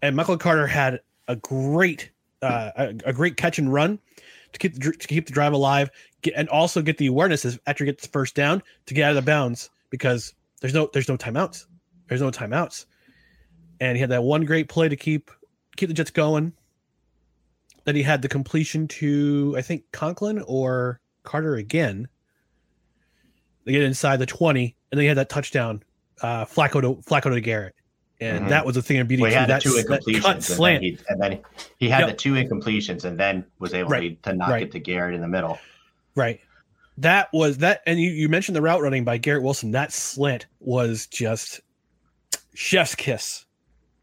And Michael Carter had a great uh, a, a great catch and run to keep the, to keep the drive alive, get, and also get the awareness after he gets the first down to get out of the bounds because there's no there's no timeouts. There's no timeouts. And he had that one great play to keep keep the Jets going. Then he had the completion to I think Conklin or Carter again. They get inside the 20, and then he had that touchdown, uh Flacco to Flacco to Garrett. And Mhm. that was the thing of beauty. Well, he had the That, two that cut incompletions, and then, he, and then he had Yep. the two incompletions, and then was able Right, to, to knock right. it to Garrett in the middle. Right. That was that, and you, you mentioned the route running by Garrett Wilson. That slant was just chef's kiss,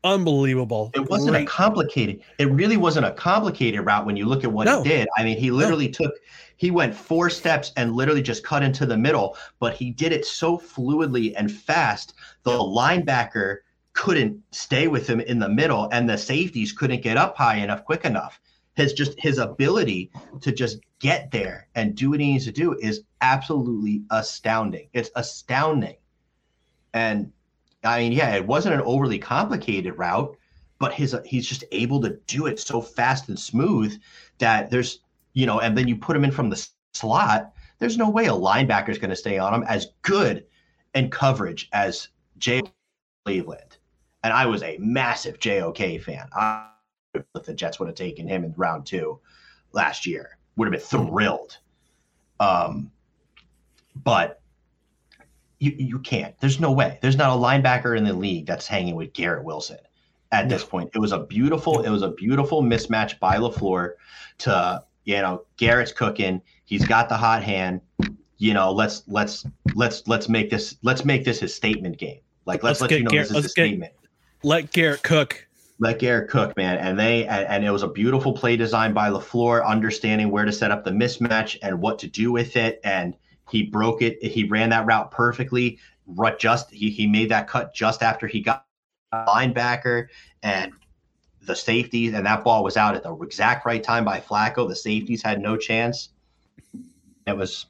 unbelievable. It wasn't a complicated. It really wasn't a complicated route when you look at what No. he did. I mean, he literally took. He went four steps and literally just cut into the middle, but he did it so fluidly and fast. The linebacker couldn't stay with him in the middle, and the safeties couldn't get up high enough quick enough. His just his ability to just get there and do what he needs to do is absolutely astounding. It's astounding. And I mean, yeah, it wasn't an overly complicated route, but his he's just able to do it so fast and smooth that there's you know, and then you put him in from the slot. There's no way a linebacker is going to stay on him as good in coverage as Jay Cleveland. And I was a massive JOK fan. I if the Jets would have taken him in round two last year, would have been thrilled. Um, but you you can't. There's no way. There's not a linebacker in the league that's hanging with Garrett Wilson at this point. It was a beautiful, it was a beautiful mismatch by LaFleur to, you know, Garrett's cooking. He's got the hot hand. You know, let's let's let's let's make this let's make this his statement game. Like let's, let you know Garrett- this is a get- statement. let Garrett cook. Let Garrett cook, man. And they and, and it was a beautiful play design by LaFleur, understanding where to set up the mismatch and what to do with it. And he broke it. He ran that route perfectly. Right just he he made that cut just after he got linebacker and the safeties, and that ball was out at the exact right time by Flacco. The safeties had no chance. It was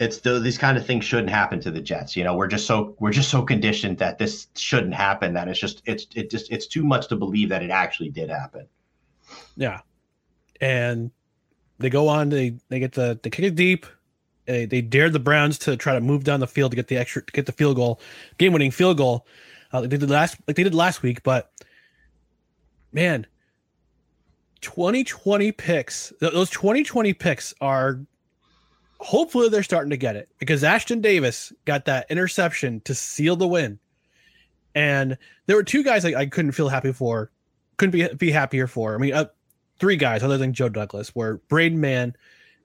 it's the, these kind of things shouldn't happen to the Jets. You know, we're just so we're just so conditioned that this shouldn't happen that it's just it's it just it's too much to believe that it actually did happen. Yeah. And they go on, they they get the they kick it deep. They they dared the Browns to try to move down the field to get the extra get the field goal, game winning field goal. Uh, they did last like they did last week, but man, 2020 picks. th- Those 2020 picks are hopefully they're starting to get it because Ashtyn Davis got that interception to seal the win. And there were two guys I, I couldn't feel happy for, couldn't be be happier for. I mean, uh, three guys other than Joe Douglas were Braden Mann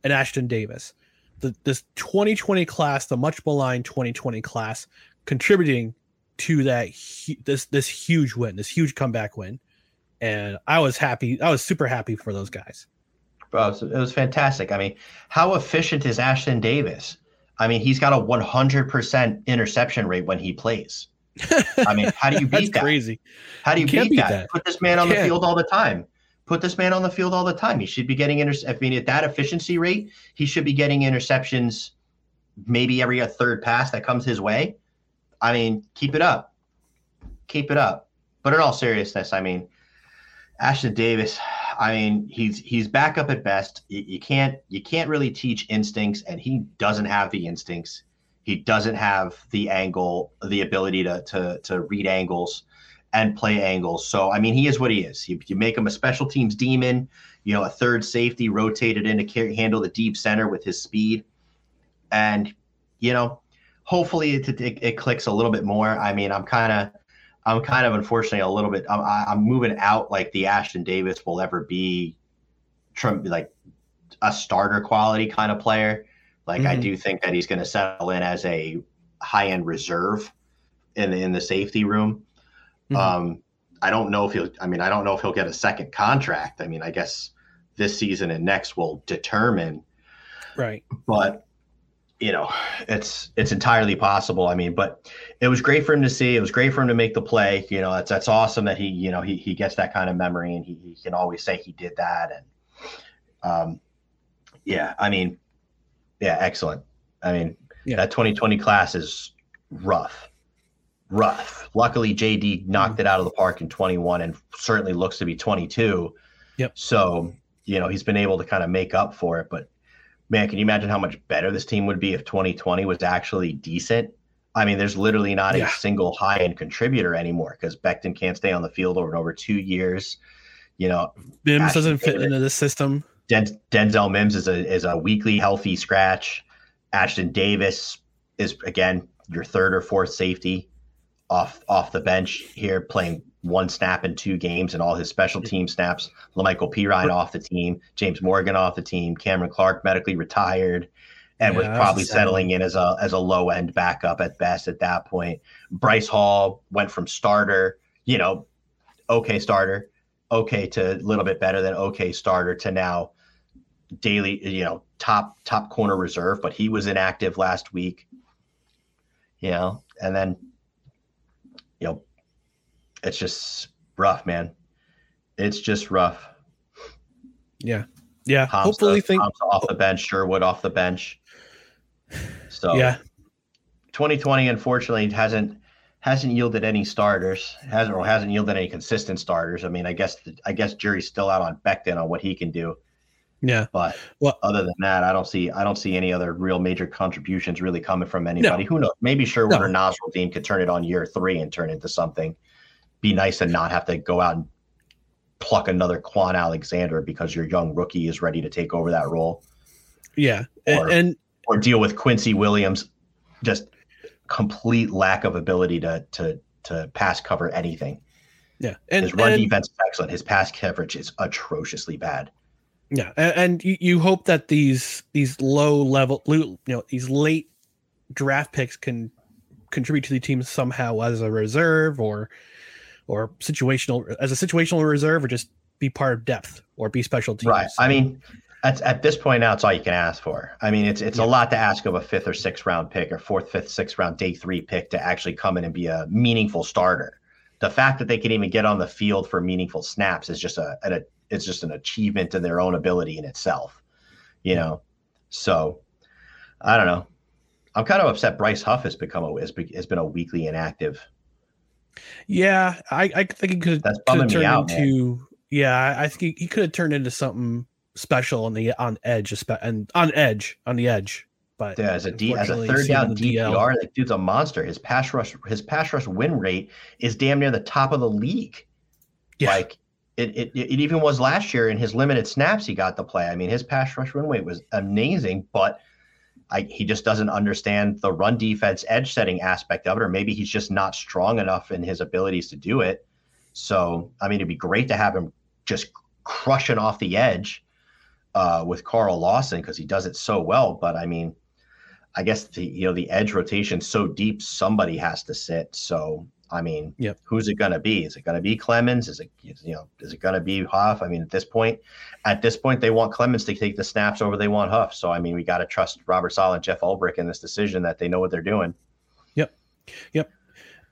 and Ashtyn Davis. The, this 2020 class, the much maligned 2020 class, contributing to that this this huge win, this huge comeback win, and I was happy. I was super happy for those guys. Bro, it was, fantastic. I mean, how efficient is Ashtyn Davis? I mean, he's got a 100% interception rate when he plays. I mean, how do you [LAUGHS] beat that? crazy. How do you, You beat, beat that? that. Put this man on the field all the time. Put this man on the field all the time. He should be getting inter- I mean, at that efficiency rate, he should be getting interceptions maybe every third pass that comes his way. I mean, keep it up. Keep it up. But in all seriousness, I mean, Ashtyn Davis, I mean, he's he's back up at best. You, you can't you can't really teach instincts, and he doesn't have the instincts. He doesn't have the angle, the ability to to to read angles and play angles. So I mean, he is what he is. You, you make him a special teams demon. You know, a third safety rotated in to carry, handle the deep center with his speed, and you know, hopefully it, it, it clicks a little bit more. I mean, I'm kind of I'm kind of unfortunately a little bit. I'm, I- I'm moving out like the Ashtyn Davis will ever be, Trump like a starter quality kind of player. Like I Mhm. do think that he's going to settle in as a high end reserve in the, in the safety room. Mhm. Um, I don't know if he'll. I mean, I don't know if he'll get a second contract. I mean, I guess this season and next will determine Right. but you know it's it's entirely possible i mean but it was great for him to see it was great for him to make the play you know that's that's awesome that he you know he, he gets that kind of memory and he, he can always say he did that and um yeah i mean yeah excellent i mean Yeah. that 2020 class is rough rough luckily jd knocked it out of the park in 21 and certainly looks to be 22 Yep. so you know he's been able to kind of make up for it but man can you imagine how much better this team would be if 2020 was actually decent I mean, there's literally not Yeah. a single high end contributor anymore because Becton can't stay on the field over and over two years. You know, Mims doesn't fit into this system. Den- Denzel Mims is a is a weekly healthy scratch. Ashtyn Davis is again your third or fourth safety off off the bench here, playing one snap in two games and all his special team snaps. La'Mical Perine off the team, James Morgan off the team, Cameron Clark medically retired, and was Yeah, that's probably sad. settling in as a as a low end backup at best at that point. Bryce Hall went from starter, you know, okay starter, okay to a little bit better than okay starter to now daily, you know, top top corner reserve, but he was inactive last week. You know, and then it's just rough, man. It's just rough. Yeah. Yeah. Hamza- Hopefully think Hamza off the bench, Sherwood off the bench. So Yeah. 2020 unfortunately hasn't hasn't yielded any starters, hasn't or hasn't yielded any consistent starters. I mean, I guess I guess jury's still out on Becton on what he can do. Yeah. But well, other than that, I don't see I don't see any other real major contributions really coming from anybody. Who knows? Maybe Sherwood No. or Nasirildeen could turn it on year three and turn into something. Be nice and not have to go out and pluck another Kwon Alexander because your young rookie is ready to take over that role. Yeah. And, Or- and or deal with Quincy Williams, just complete lack of ability to to to pass cover anything. yeah. And, His run and- defense is excellent. His pass coverage is atrociously bad. Yeah, and, and you, you hope that these these low level, you know, these late draft picks can contribute to the team somehow as a reserve or or situational as a situational reserve, or just be part of depth or be special teams. Right. I mean, at, at this point now, it's all you can ask for. I mean, it's it's a lot to ask of a fifth or sixth round pick or fourth, fifth, sixth round day three pick to actually come in and be a meaningful starter. The fact that they can even get on the field for meaningful snaps is just a, a it's just an achievement in their own ability in itself. You know, so I don't know. I'm kind of upset. Bryce Huff has become a has, be, has been a weekly inactive. Yeah, I, I think he could That's bumming have me turned out, into yeah, I- think he, he could have turned into something special on the on edge and on edge on the edge. But Yeah, as a D as a third down the DL DPR, like dude's a monster. His pass rush, his pass rush win rate is damn near the top of the league. Like it, it, it even was last year in his limited snaps he got to play. I mean, his pass rush win rate was amazing, but I, he just doesn't understand the run defense edge setting aspect of it, or maybe he's just not strong enough in his abilities to do it. So, I mean, it'd be great to have him just crushing off the edge uh, with Carl Lawson because he does it so well. But I mean, I guess the you know the edge rotation so deep, somebody has to sit. So I mean, Yep. who's it going to be? Is it going to be Clemons? Is it you know is it going to be Huff? I mean, at this point, at this point, they want Clemons to take the snaps over they want Huff. So I mean, we got to trust Robert Saleh and Jeff Ulbrich in this decision that they know what they're doing. Yep. Yep.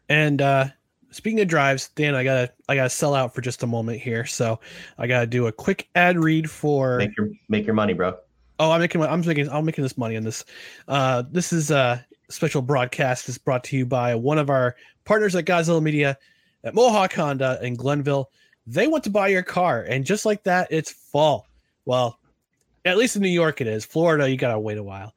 And uh speaking of drives, Dan, I gotta I gotta sell out for just a moment here. So I gotta do a quick ad read for Make your make your money, bro. Oh, I'm making I'm making I'm making this money on this. Uh this is a special broadcast is brought to you by one of our partners at Godzilla Media at Mohawk Honda in Glenville. They want to buy your car, and just like that, it's fall. Well, at least in New York it is. Florida, you gotta wait a while.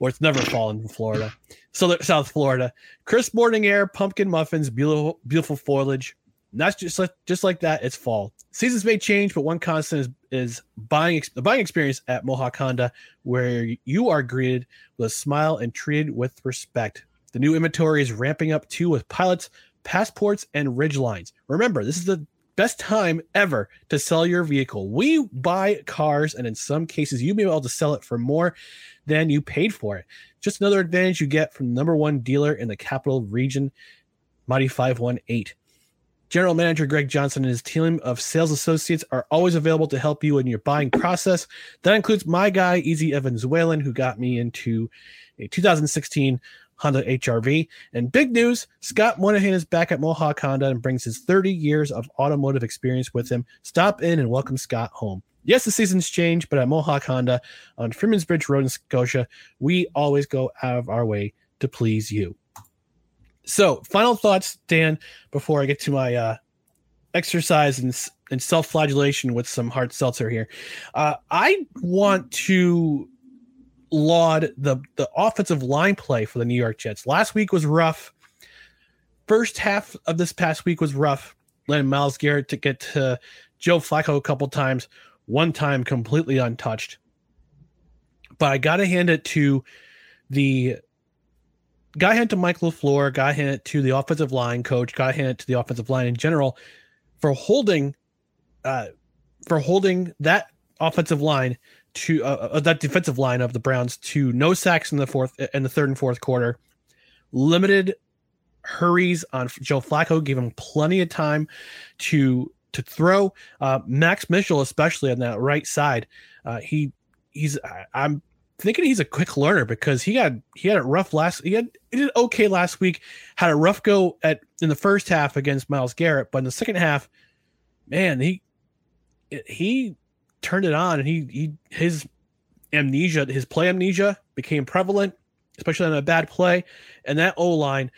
Or it's never fall in Florida. So South Florida. Crisp morning air, pumpkin muffins, beautiful beautiful foliage. That's just like just like that. It's fall. Seasons may change, but one constant is is buying the buying experience at Mohawk Honda, where you are greeted with a smile and treated with respect. The new inventory is ramping up too with pilots, passports, and ridge lines. Remember, this is the best time ever to sell your vehicle. We buy cars, and in some cases, you may be able to sell it for more than you paid for it. Just another advantage you get from the number one dealer in the capital region, Mighty 518. General Manager Greg Johnson and his team of sales associates are always available to help you in your buying process. That includes my guy, Easy Evans Whalen, who got me into a 2016 Honda HRV. And big news Scott Monahan is back at Mohawk Honda and brings his 30 years of automotive experience with him. Stop in and welcome Scott home. Yes, the seasons change, but at Mohawk Honda on Freeman's Bridge Road in Scotia, we always go out of our way to please you. So, final thoughts, Dan, before I get to my uh, exercise and, and self flagellation with some hard seltzer here. Uh, I want to laud the the offensive line play for the New York Jets. Last week was rough. First half of this past week was rough. Letting Myles Garrett to get to Joe Flacco a couple times, one time completely untouched. But I gotta hand it to the guy hand to Mike LaFleur, guy hand it to the offensive line coach, guy hand it to the offensive line in general for holding uh for holding that offensive line to uh, uh, that defensive line of the Browns to no sacks in the fourth in the third and fourth quarter. Limited hurries on Joe Flacco, gave him plenty of time to to throw. Uh, Max Mitchell, especially on that right side, uh, he he's I'm thinking he's a quick learner because he got he had it rough last he had he did okay last week had a rough go at in the first half against Myles Garrett but in the second half man he he turned it on and he he his amnesia his play amnesia became prevalent especially on a bad play and that O line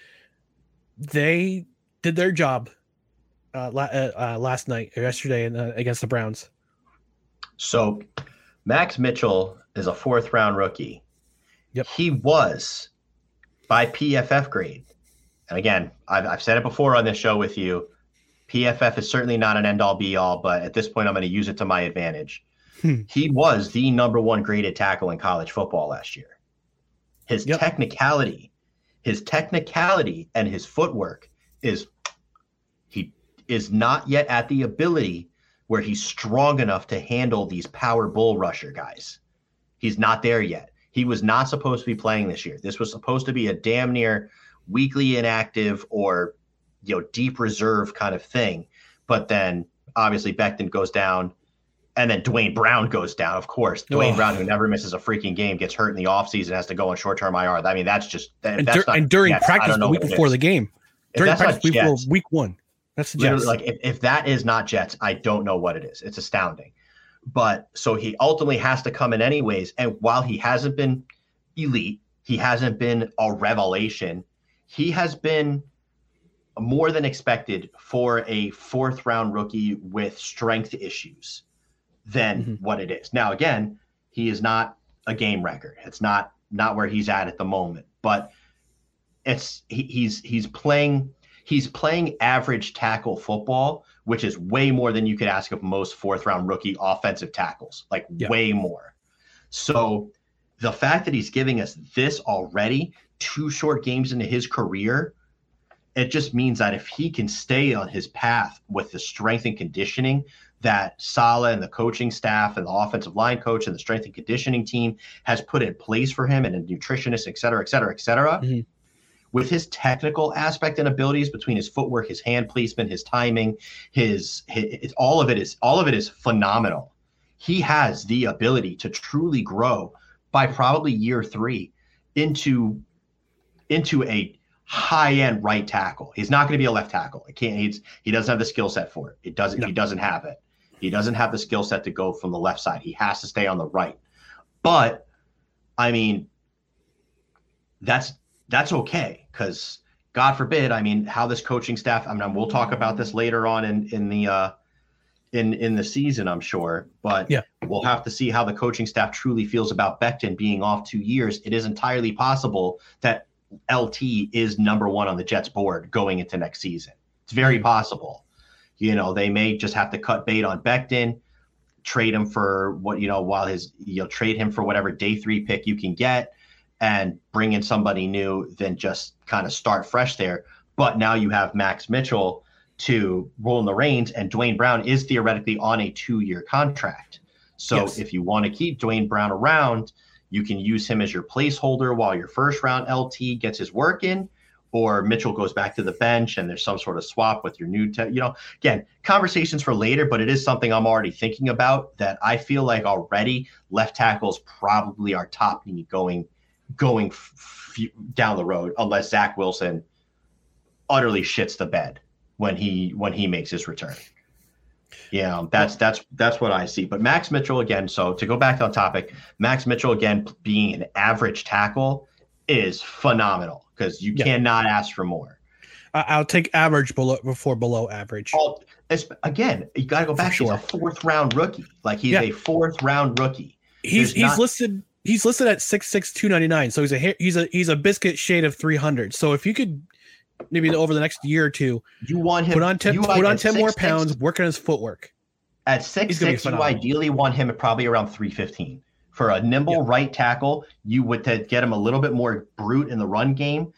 they did their job uh, la- uh, uh, last night or yesterday in, uh, against the Browns So Max Mitchell is a fourth round rookie. Yep. He was by PFF grade. And again, I've, I've said it before on this show with you. PFF is certainly not an end all be all, but at this point, I'm going to use it to my advantage. Hmm. He was the number one graded tackle in college football last year. His technicality, his technicality and his footwork is he is not yet at the ability where he's strong enough to handle these power bull rusher guys. He's not there yet. He was not supposed to be playing this year. This was supposed to be a damn near weekly inactive or you know deep reserve kind of thing. But then obviously Becton goes down and then Duane Brown goes down. Of course, Duane Ugh. Brown, who never misses a freaking game, gets hurt in the offseason, has to go on short-term IR. I mean, that's just that, and, that's dur- not and during practice the week before the game during practice before Jets- week one that's the Jets. like if, if that is not Jets, I don't know what it is. It's astounding. But so he ultimately has to come in anyways. And while he hasn't been elite, he hasn't been a revelation. He has been more than expected for a fourth round rookie with strength issues than mm-hmm. what it is. Now, again, he is not a game record. It's not not where he's at at the moment, but it's he, he's he's playing he's playing average tackle football, which is way more than you could ask of most fourth round rookie offensive tackles, like way more. So the fact that he's giving us this already, two short games into his career, it just means that if he can stay on his path with the strength and conditioning that Saleh and the coaching staff and the offensive line coach and the strength and conditioning team has put in place for him and a nutritionist, et cetera, et cetera, et cetera, mm-hmm. with his technical aspect and abilities between his footwork, his hand placement, his timing, his, his all of it is all of it is phenomenal. He has the ability to truly grow by probably year three into into a high end right tackle. He's not going to be a left tackle. It can't. He's he doesn't have the skill set for it. It doesn't. He doesn't have it. He doesn't have the skill set to go from the left side. He has to stay on the right. But I mean, that's that's okay because God forbid. I mean, how this coaching staff. I mean, we'll talk about this later on in in the uh, in in the season, I'm sure. But Yeah. we'll have to see how the coaching staff truly feels about Becton being off two years. It is entirely possible that LT is number one on the Jets board going into next season. It's very mm-hmm. possible. You know, they may just have to cut bait on Becton, trade him for what you know, while his you'll trade him for whatever day three pick you can get and bring in somebody new, then just kind of start fresh there. But now you have Max Mitchell to roll in the reins, and Duane Brown is theoretically on a two-year contract. So Yes. if you want to keep Duane Brown around, you can use him as your placeholder while your first round LT gets his work in, or Mitchell goes back to the bench and there's some sort of swap with your new, te- you know, again, conversations for later, but it is something I'm already thinking about that I feel like already left tackles probably our top need going going f- f- down the road unless Zach Wilson utterly shits the bed when he when he makes his return. Yeah, that's that's that's what I see. But Max Mitchell again. So to go back on topic, Max Mitchell again being an average tackle is phenomenal because you Yeah. cannot ask for more. I'll take average below before below average. All, again, you got to go back. He's a fourth round rookie. Like he's Yeah. a fourth round rookie. He's There's he's not- listed he's listed at six six two ninety nine. So he's a he's a he's a biscuit shade of three hundred. So if you could maybe over the next year or two, you want him put on ten put on ten more 6'6"? pounds, work on his footwork. At six He's gonna be six, you ideally want him at probably around three fifteen. For a nimble right tackle, you would to get him a little bit more brute in the run game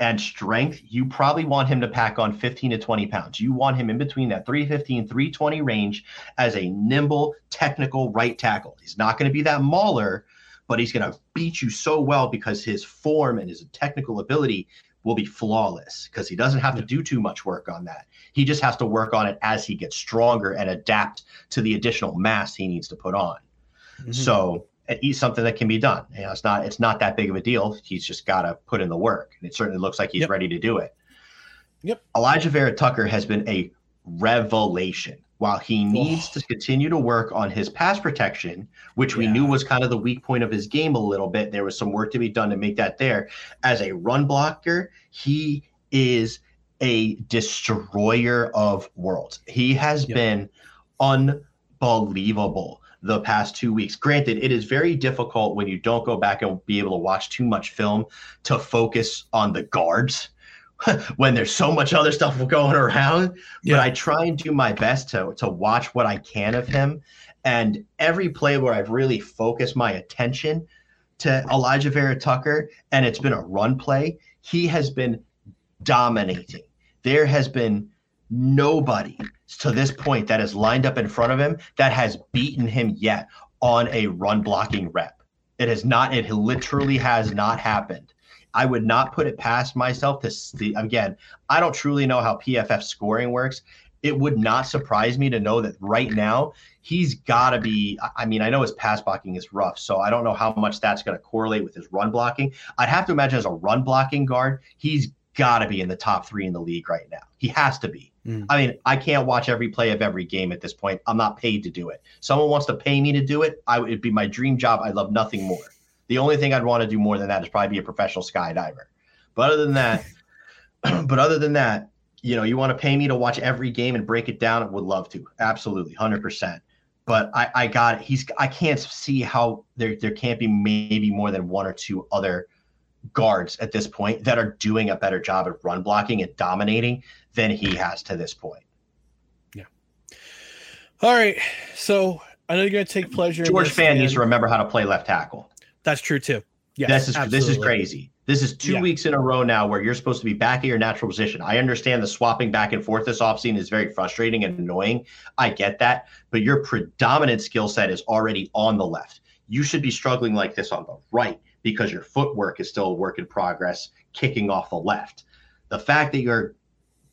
and strength. You probably want him to pack on 15 to 20 pounds. You want him in between that 315, 320 range as a nimble, technical right tackle. He's not going to be that mauler, but he's going to beat you so well because his form and his technical ability will be flawless because he doesn't have to do too much work on that. He just has to work on it as he gets stronger and adapt to the additional mass he needs to put on. Mm-hmm. So it's something that can be done. You know, it's not it's not that big of a deal. He's just got to put in the work, and it certainly looks like he's ready to do it. Yep. Alijah Vera-Tucker has been a revelation. While he needs to continue to work on his pass protection, which we knew was kind of the weak point of his game a little bit, there was some work to be done to make that there. As a run blocker, he is a destroyer of worlds. He has been unbelievable the past two weeks. Granted, it is very difficult when you don't go back and be able to watch too much film to focus on the guards [LAUGHS] when there's so much other stuff going around. But I try and do my best to to watch what I can of him. And every play where I've really focused my attention to Alijah Vera-Tucker, and it's been a run play, he has been dominating. There has been nobody to this point that has lined up in front of him that has beaten him yet on a run blocking rep. It has not, it literally has not happened. I would not put it past myself to see again. I don't truly know how PFF scoring works. It would not surprise me to know that right now he's got to be. I- mean, I know his pass blocking is rough, so I don't know how much that's going to correlate with his run blocking. I'd have to imagine as a run blocking guard, he's got to be in the top three in the league right now. He has to be. Mm. I mean, I can't watch every play of every game at this point. I'm not paid to do it. Someone wants to pay me to do it. I it'd be my dream job. I love nothing more. The only thing I'd want to do more than that is probably be a professional skydiver. But other than that, [CLEARS THROAT] but other than that, you know, you want to pay me to watch every game and break it down, I would love to. Absolutely, hundred percent. But I, I got it. He's I can't see how there there can't be maybe more than one or two other guards at this point that are doing a better job at run blocking and dominating than he has to this point. Yeah. All right. So I know you're gonna take pleasure. in George Fant needs to remember how to play left tackle. That's true too. Yes, this is this is crazy. This is two Yeah. weeks in a row now where you're supposed to be back at your natural position. I understand the swapping back and forth this offseason is very frustrating and annoying. I get that, but your predominant skill set is already on the left. You should be struggling like this on the right because your footwork is still a work in progress, kicking off the left. The fact that you're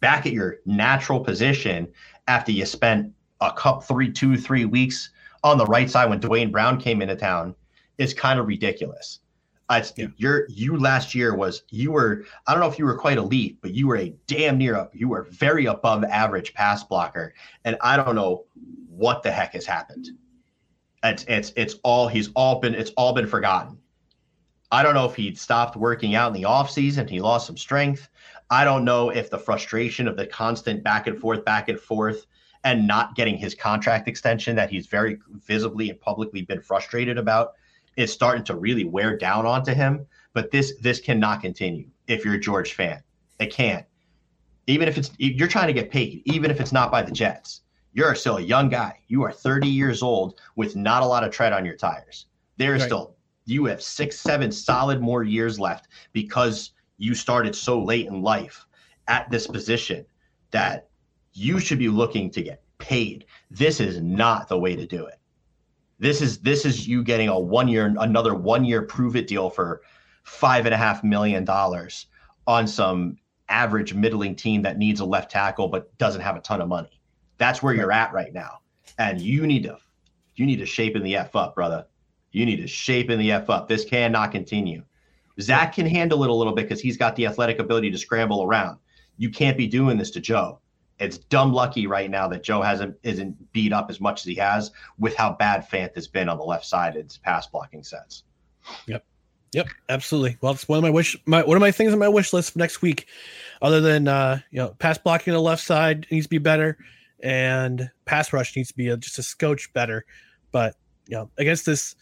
back at your natural position after you spent a cup three, two, three weeks on the right side when Duane Brown came into town is kind of ridiculous. Uh, it's, Your you last year was you were I don't know if you were quite elite, but you were a damn near up. You were very above average pass blocker, and I don't know what the heck has happened. It's it's it's all he's all been it's all been forgotten. I don't know if he'd stopped working out in the offseason, he lost some strength. I don't know if the frustration of the constant back and forth, back and forth, and not getting his contract extension that he's very visibly and publicly been frustrated about is starting to really wear down onto him. But this this cannot continue if you're a George Fant. It can't. Even if it's you're trying to get paid, even if it's not by the Jets, you're still a young guy. You are 30 years old with not a lot of tread on your tires. There is Right. still you have six, seven solid more years left because you started so late in life at this position that you should be looking to get paid. This is not the way to do it. This is this is you getting a one year another one year prove it deal for five and a half million dollars on some average middling team that needs a left tackle but doesn't have a ton of money. That's where you're at right now. And you need to you need to shape in the F up, brother. You need to shape in the F up. This cannot continue. Zach can handle it a little bit because he's got the athletic ability to scramble around. You can't be doing this to Joe. It's dumb lucky right now that Joe hasn't isn't beat up as much as he has with how bad Fant has been on the left side in his pass blocking sets. Yep. Yep, absolutely. Well, it's one of my wish my one of my things on my wish list for next week, other than uh, you know, pass blocking on the left side needs to be better and pass rush needs to be a, just a scotch better. But you know, against this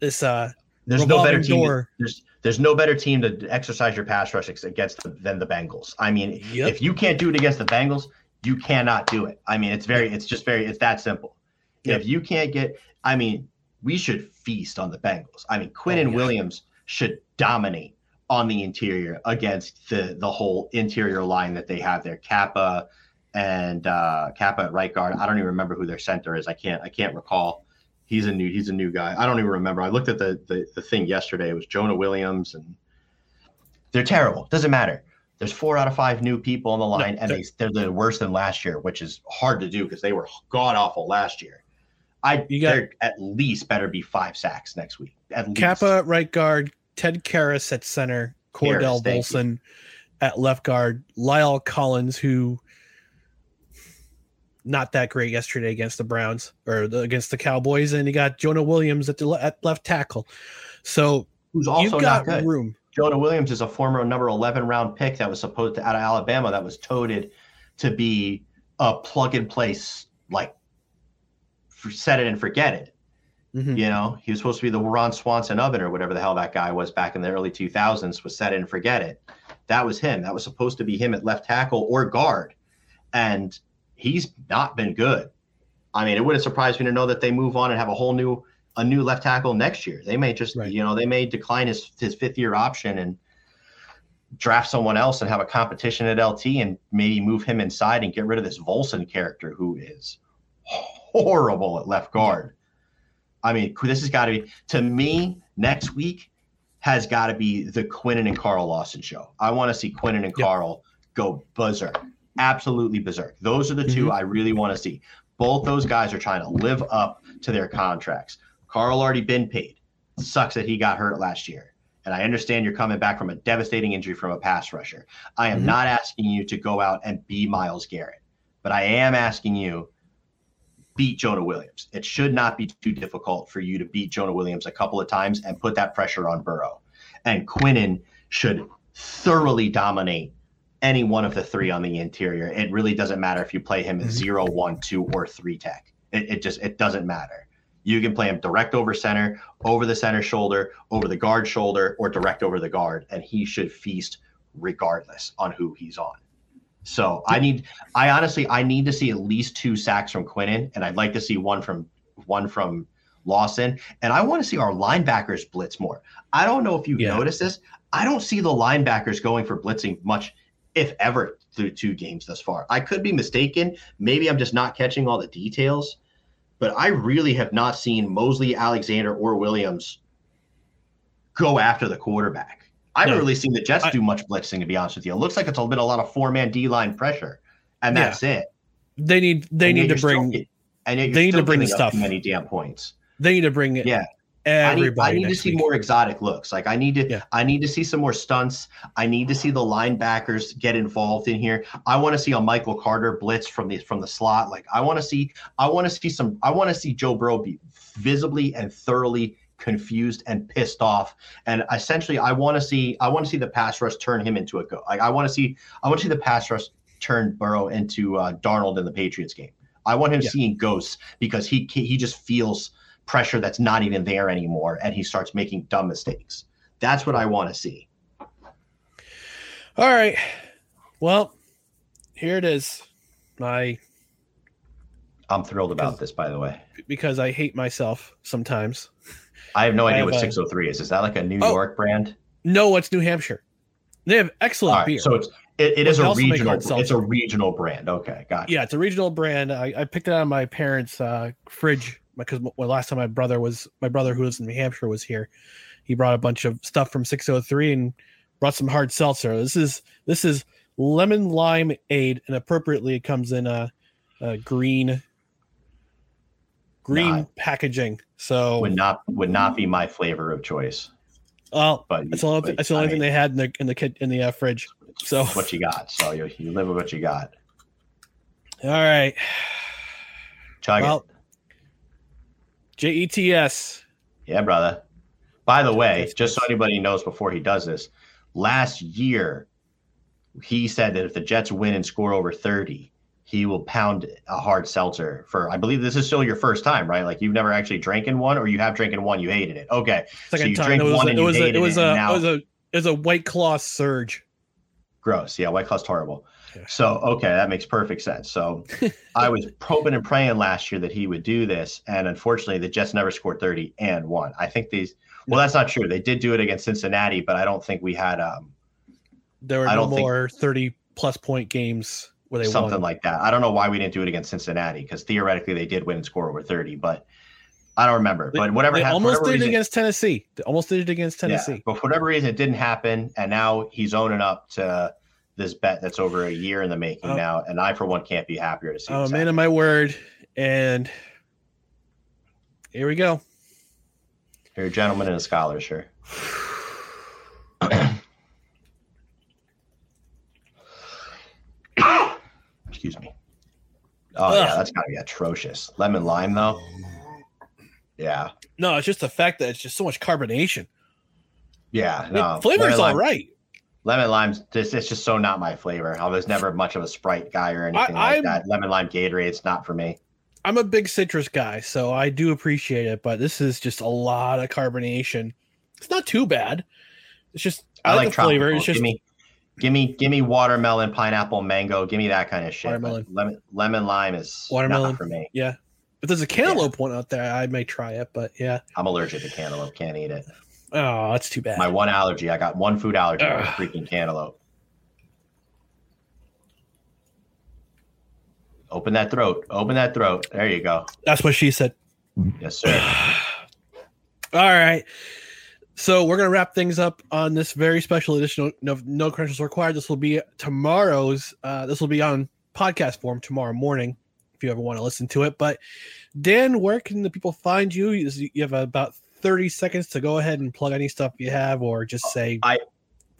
this uh There's no better team. door. There's there's no better team to exercise your pass rush against the, than the Bengals. I mean, Yep. if you can't do it against the Bengals, you cannot do it. I mean, it's very, it's just very, it's that simple. Yep. If you can't get, I mean, we should feast on the Bengals. I mean, Quinn Oh, and yeah. Williams should dominate on the interior against the the whole interior line that they have there. Cappa and uh, Cappa at right guard. I don't even remember who their center is. I can't. I can't recall. He's a new. He's a new guy. I don't even remember. I looked at the the, the thing yesterday. It was Jonah Williams, and they're terrible. Doesn't matter. There's four out of five new people on the line, and they they're the worse than last year, which is hard to do because they were god awful last year. I You got- at least better be five sacks next week. At least. Cappa right guard, Ted Karras at center, Cordell. Volson at left guard, La'el Collins, who not that great yesterday against the Browns or the, against the Cowboys, and you got Jonah Williams at the le- at left tackle. So who's also you've got room. Jonah Williams is a former number 11 round pick that was supposed to out of Alabama that was toted to be a plug and place like for set it and forget it. Mhm. You know, he was supposed to be the Ron Swanson of it or whatever the hell that guy was back in the early 2000s was set it and forget it. That was him. That was supposed to be him at left tackle or guard. And he's not been good. I mean, it wouldn't surprise me to know that they move on and have a whole new a new left tackle next year. They may just, you know, they may decline his his fifth year option and draft someone else and have a competition at LT and maybe move him inside and get rid of this Volson character who is horrible at left guard. I mean, this has got to be to me next week has got to be the Quinnen and Carl Lawson show. I want to see Quinnen and Carl go berserk, absolutely berserk. Those are the 2 I really want to see. Both those guys are trying to live up to their contracts. Carl already been paid. Sucks that he got hurt last year. And I understand you're coming back from a devastating injury from a pass rusher. I am Mhm. not asking you to go out and be Myles Garrett, but I am asking you beat Jonah Williams. It should not be too difficult for you to beat Jonah Williams a couple of times and put that pressure on Burrow. And Quinnen should thoroughly dominate any one of the three on the interior. It really doesn't matter if you play him at mm-hmm. zero, one, two, or three tech. It, it just it doesn't matter. You can play him direct over center, over the center shoulder, over the guard shoulder, or direct over the guard, and he should feast regardless on who he's on. So I need, I honestly, I need to see at least two sacks from Quinnen, and I'd like to see one from one from Lawson, and I want to see our linebackers blitz more. I don't know if you've noticed this. I don't see the linebackers going for blitzing much, if ever, through two games thus far. I could be mistaken. Maybe I'm just not catching all the details, but I really have not seen Mosley, Alexander, or Williams go after the quarterback. I haven't No. really seen the Jets do much blitzing, to be honest with you. It looks like it's been a lot of four man D line pressure, and Yeah. that's it. They need they And need to you're still bring and they need to bring the stuff. Many damn points. They need to bring Yeah. Everybody. I need, I need to see week. more exotic looks. Like I need to I need to see some more stunts. I need to see the linebackers get involved in here. I want to see a Michael Carter blitz from the from the slot. Like I want to see I want to see some I want to see Joe Burrow be visibly and thoroughly confused and pissed off. And essentially I want to see I want to see the pass rush turn him into a go. Like I want to see I want to see the pass rush turn Burrow into uh, Darnold in the Patriots game. I want him Yeah. seeing ghosts because he he just feels pressure that's not even there anymore and he starts making dumb mistakes. That's what I want to see. All right. Well, here it is. My I'm thrilled about this, by the way. because I hate myself sometimes. I have no I idea have what a- 603 is. Is that like a New Oh. York brand? No, it's New Hampshire. They have excellent right, beer. so it's it, it is a regional it's a regional brand. Okay, got it. Yeah, it's a regional brand. I, I picked it out of my parents' uh, fridge because when last time my brother was my brother who lives in New Hampshire was here, he brought a bunch of stuff from 603 and brought some hard seltzer. This is this is lemon lime aid, and appropriately it comes in a, a green green Nah. packaging. So Would not would not be my flavor of choice. well, but that's only, but, that's the I thing mean- they had in the in the kit in the uh, fridge. So what you got. So you, you live with what you got. all right, Chug well, it. Jets. Yeah, brother. By the way, just so anybody knows before he does this, last year he said that if the Jets win and score over 30, he will pound a hard seltzer for. I believe this is still your first time, right? Like you've never actually drank in one, or you have drank in one, you hated it. Okay, Second so you time. drink It was, one a, and it you was a, hated it was and a, it was a, it was a white claw surge. Gross. Yeah, White Claw's horrible. So okay, that makes perfect sense. So [LAUGHS] I was hoping and praying last year that he would do this, and unfortunately, the Jets never scored 30 and won. I think these. Well, that's not true. They did do it against Cincinnati, but I don't think we had um There were I no more thirty plus point games where they something won. like that. I don't know why we didn't do it against Cincinnati because theoretically they did win and score over 30, but I don't remember. But whatever they happened, almost whatever did it against Tennessee. They almost did it against Tennessee. Yeah, but for whatever reason, it didn't happen, and now he's owning up to this bet that's over a year in the making Oh. now, and I for one can't be happier to see. Oh, this man of my word, and here we go. You're a gentleman and a scholar, sure. [SIGHS] [COUGHS] Excuse me. Oh yeah, that's gotta be atrocious. Lemon lime though. Yeah, No, it's just the fact that it's just so much carbonation. yeah. I mean, No, flavor's lemon all right. Lemon lime's just it's just so not my flavor. I was never much of a Sprite guy or anything I- like I'm- that. Lemon lime Gatorade, it's not for me. I'm a big citrus guy, so I do appreciate it, but this is just a lot of carbonation. It's not too bad. It's just I, like, the flavor. It's just give me, give me, give me watermelon, pineapple, mango. Give me that kind of shit. but Watermelon. lemon, lemon lime is watermelon not for me. Yeah. If there's a cantaloupe one out there, I may try it, but yeah. I'm allergic to cantaloupe. Can't eat it. Oh, that's too bad. My one allergy. I got one food allergy. Freaking cantaloupe. Open that throat. Open that throat. There you go. That's what she said. Yes, sir. [SIGHS] All right. So we're gonna wrap things up on this very special edition of No, no Credentials Required. This will be tomorrow's. Uh, this will be on podcast form tomorrow morning, if you ever want to listen to it. But Dan, where can the people find you? You have about thirty seconds to go ahead and plug any stuff you have, or just say I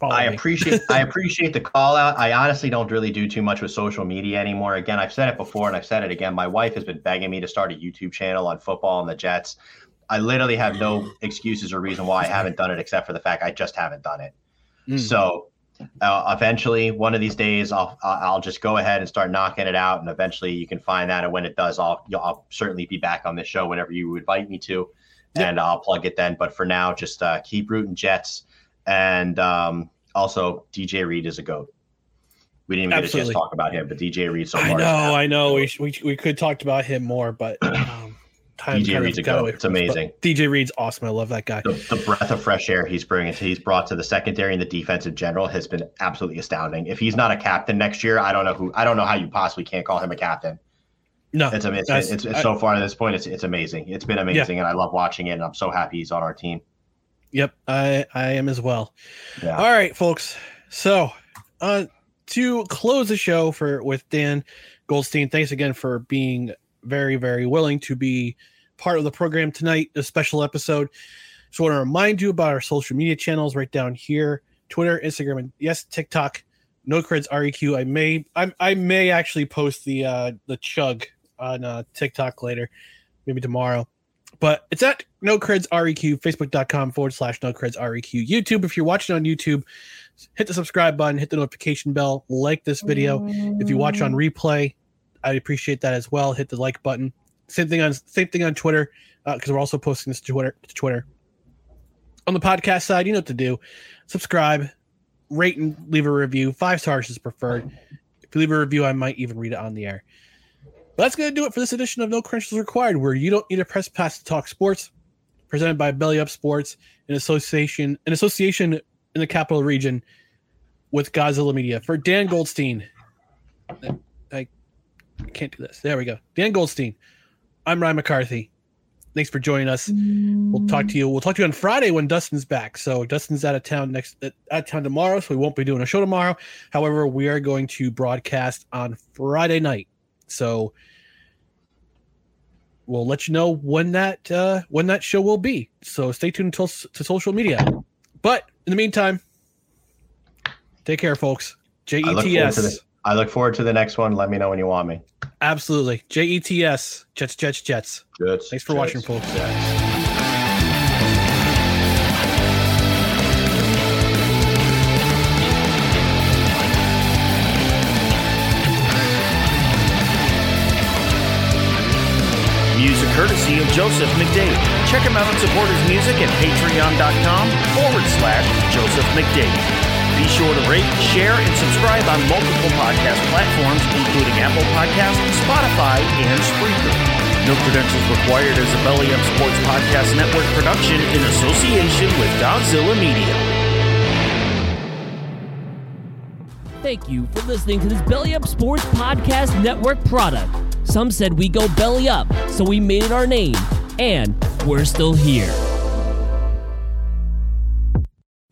I appreciate I [LAUGHS] appreciate the call out. I honestly don't really do too much with social media anymore. Again, I've said it before and I've said it again. My wife has been begging me to start a YouTube channel on football and the Jets. I literally have no excuses or reason why I haven't done it except for the fact I just haven't done it. Mm. So uh, eventually, one of these days, I'll I'll just go ahead and start knocking it out, and eventually you can find that. And when it does, I'll I'll certainly be back on this show whenever you invite me to, and I'll plug it then. But for now, just uh, keep rooting Jets, and um, also DJ Reed is a goat. We didn't even get a chance to talk about him, but DJ Reed so I far. is know, I know. We, we we could talk about him more, but um, time DJ Reed's a goat. It's from us, but amazing. DJ Reed's awesome. I love that guy. the, the breath of fresh air he's bringing he's brought to the secondary and the defense in general has been absolutely astounding. If he's not a captain next year, I don't know who I don't know how you possibly can't call him a captain. No, It's amazing. that's- It's, it's I- so far at this point, it's it's amazing. It's been amazing, and I love watching it. And I'm so happy he's on our team. Yep, I I am as well. Yeah. All right, folks. So, uh, to close the show for with Dan Goldstein, thanks again for being very very willing to be part of the program tonight. A special episode. So, I want to remind you about our social media channels right down here: Twitter, Instagram, and yes, TikTok. No creds REQ. I may I I may actually post the uh the chug on uh TikTok later, maybe tomorrow but it's at no creds req facebook.com forward slash no creds req youtube if you're watching on youtube hit the subscribe button hit the notification bell like this video if you watch on replay i appreciate that as well hit the like button same thing on same thing on twitter uh, because we're also posting this to twitter to twitter on the podcast side you know what to do subscribe rate and leave a review five stars is preferred if you leave a review i might even read it on the air but that's going to do it for this edition of No Credentials Required, where you don't need a press pass to talk sports. Presented by Belly Up Sports, in association in association in the capital region with Godzilla Media. For Dan Goldstein, I can't do this. There we go. Dan Goldstein. I'm Ryan McCarthy. Thanks for joining us. We'll talk to you. We'll talk to you on Friday when Dustin's back. So Dustin's out of town next out of town tomorrow, so we won't be doing a show tomorrow. However, we are going to broadcast on Friday night. So we'll let you know when that uh, when that show will be. So stay tuned to, to social media. But in the meantime, take care, folks. J E look, forward to the, S. I look forward to the next one. Let me know when you want me. Absolutely. J E T S. Jets, Jets, Jets. Jets. Thanks for Jets, watching, folks. Jets. Music courtesy of Joseph McDade. Check him out and support his music at patreon.com forward slash Joseph McDade. Be sure to rate, share, and subscribe on multiple podcast platforms, including Apple Podcasts, Spotify, and Spreaker. No credentials required as a Belly Up Sports Podcast Network production in association with Godzilla Media. Thank you for listening to this Belly Up Sports Podcast Network product. Some said we go belly up, so we made it our name, and we're still here.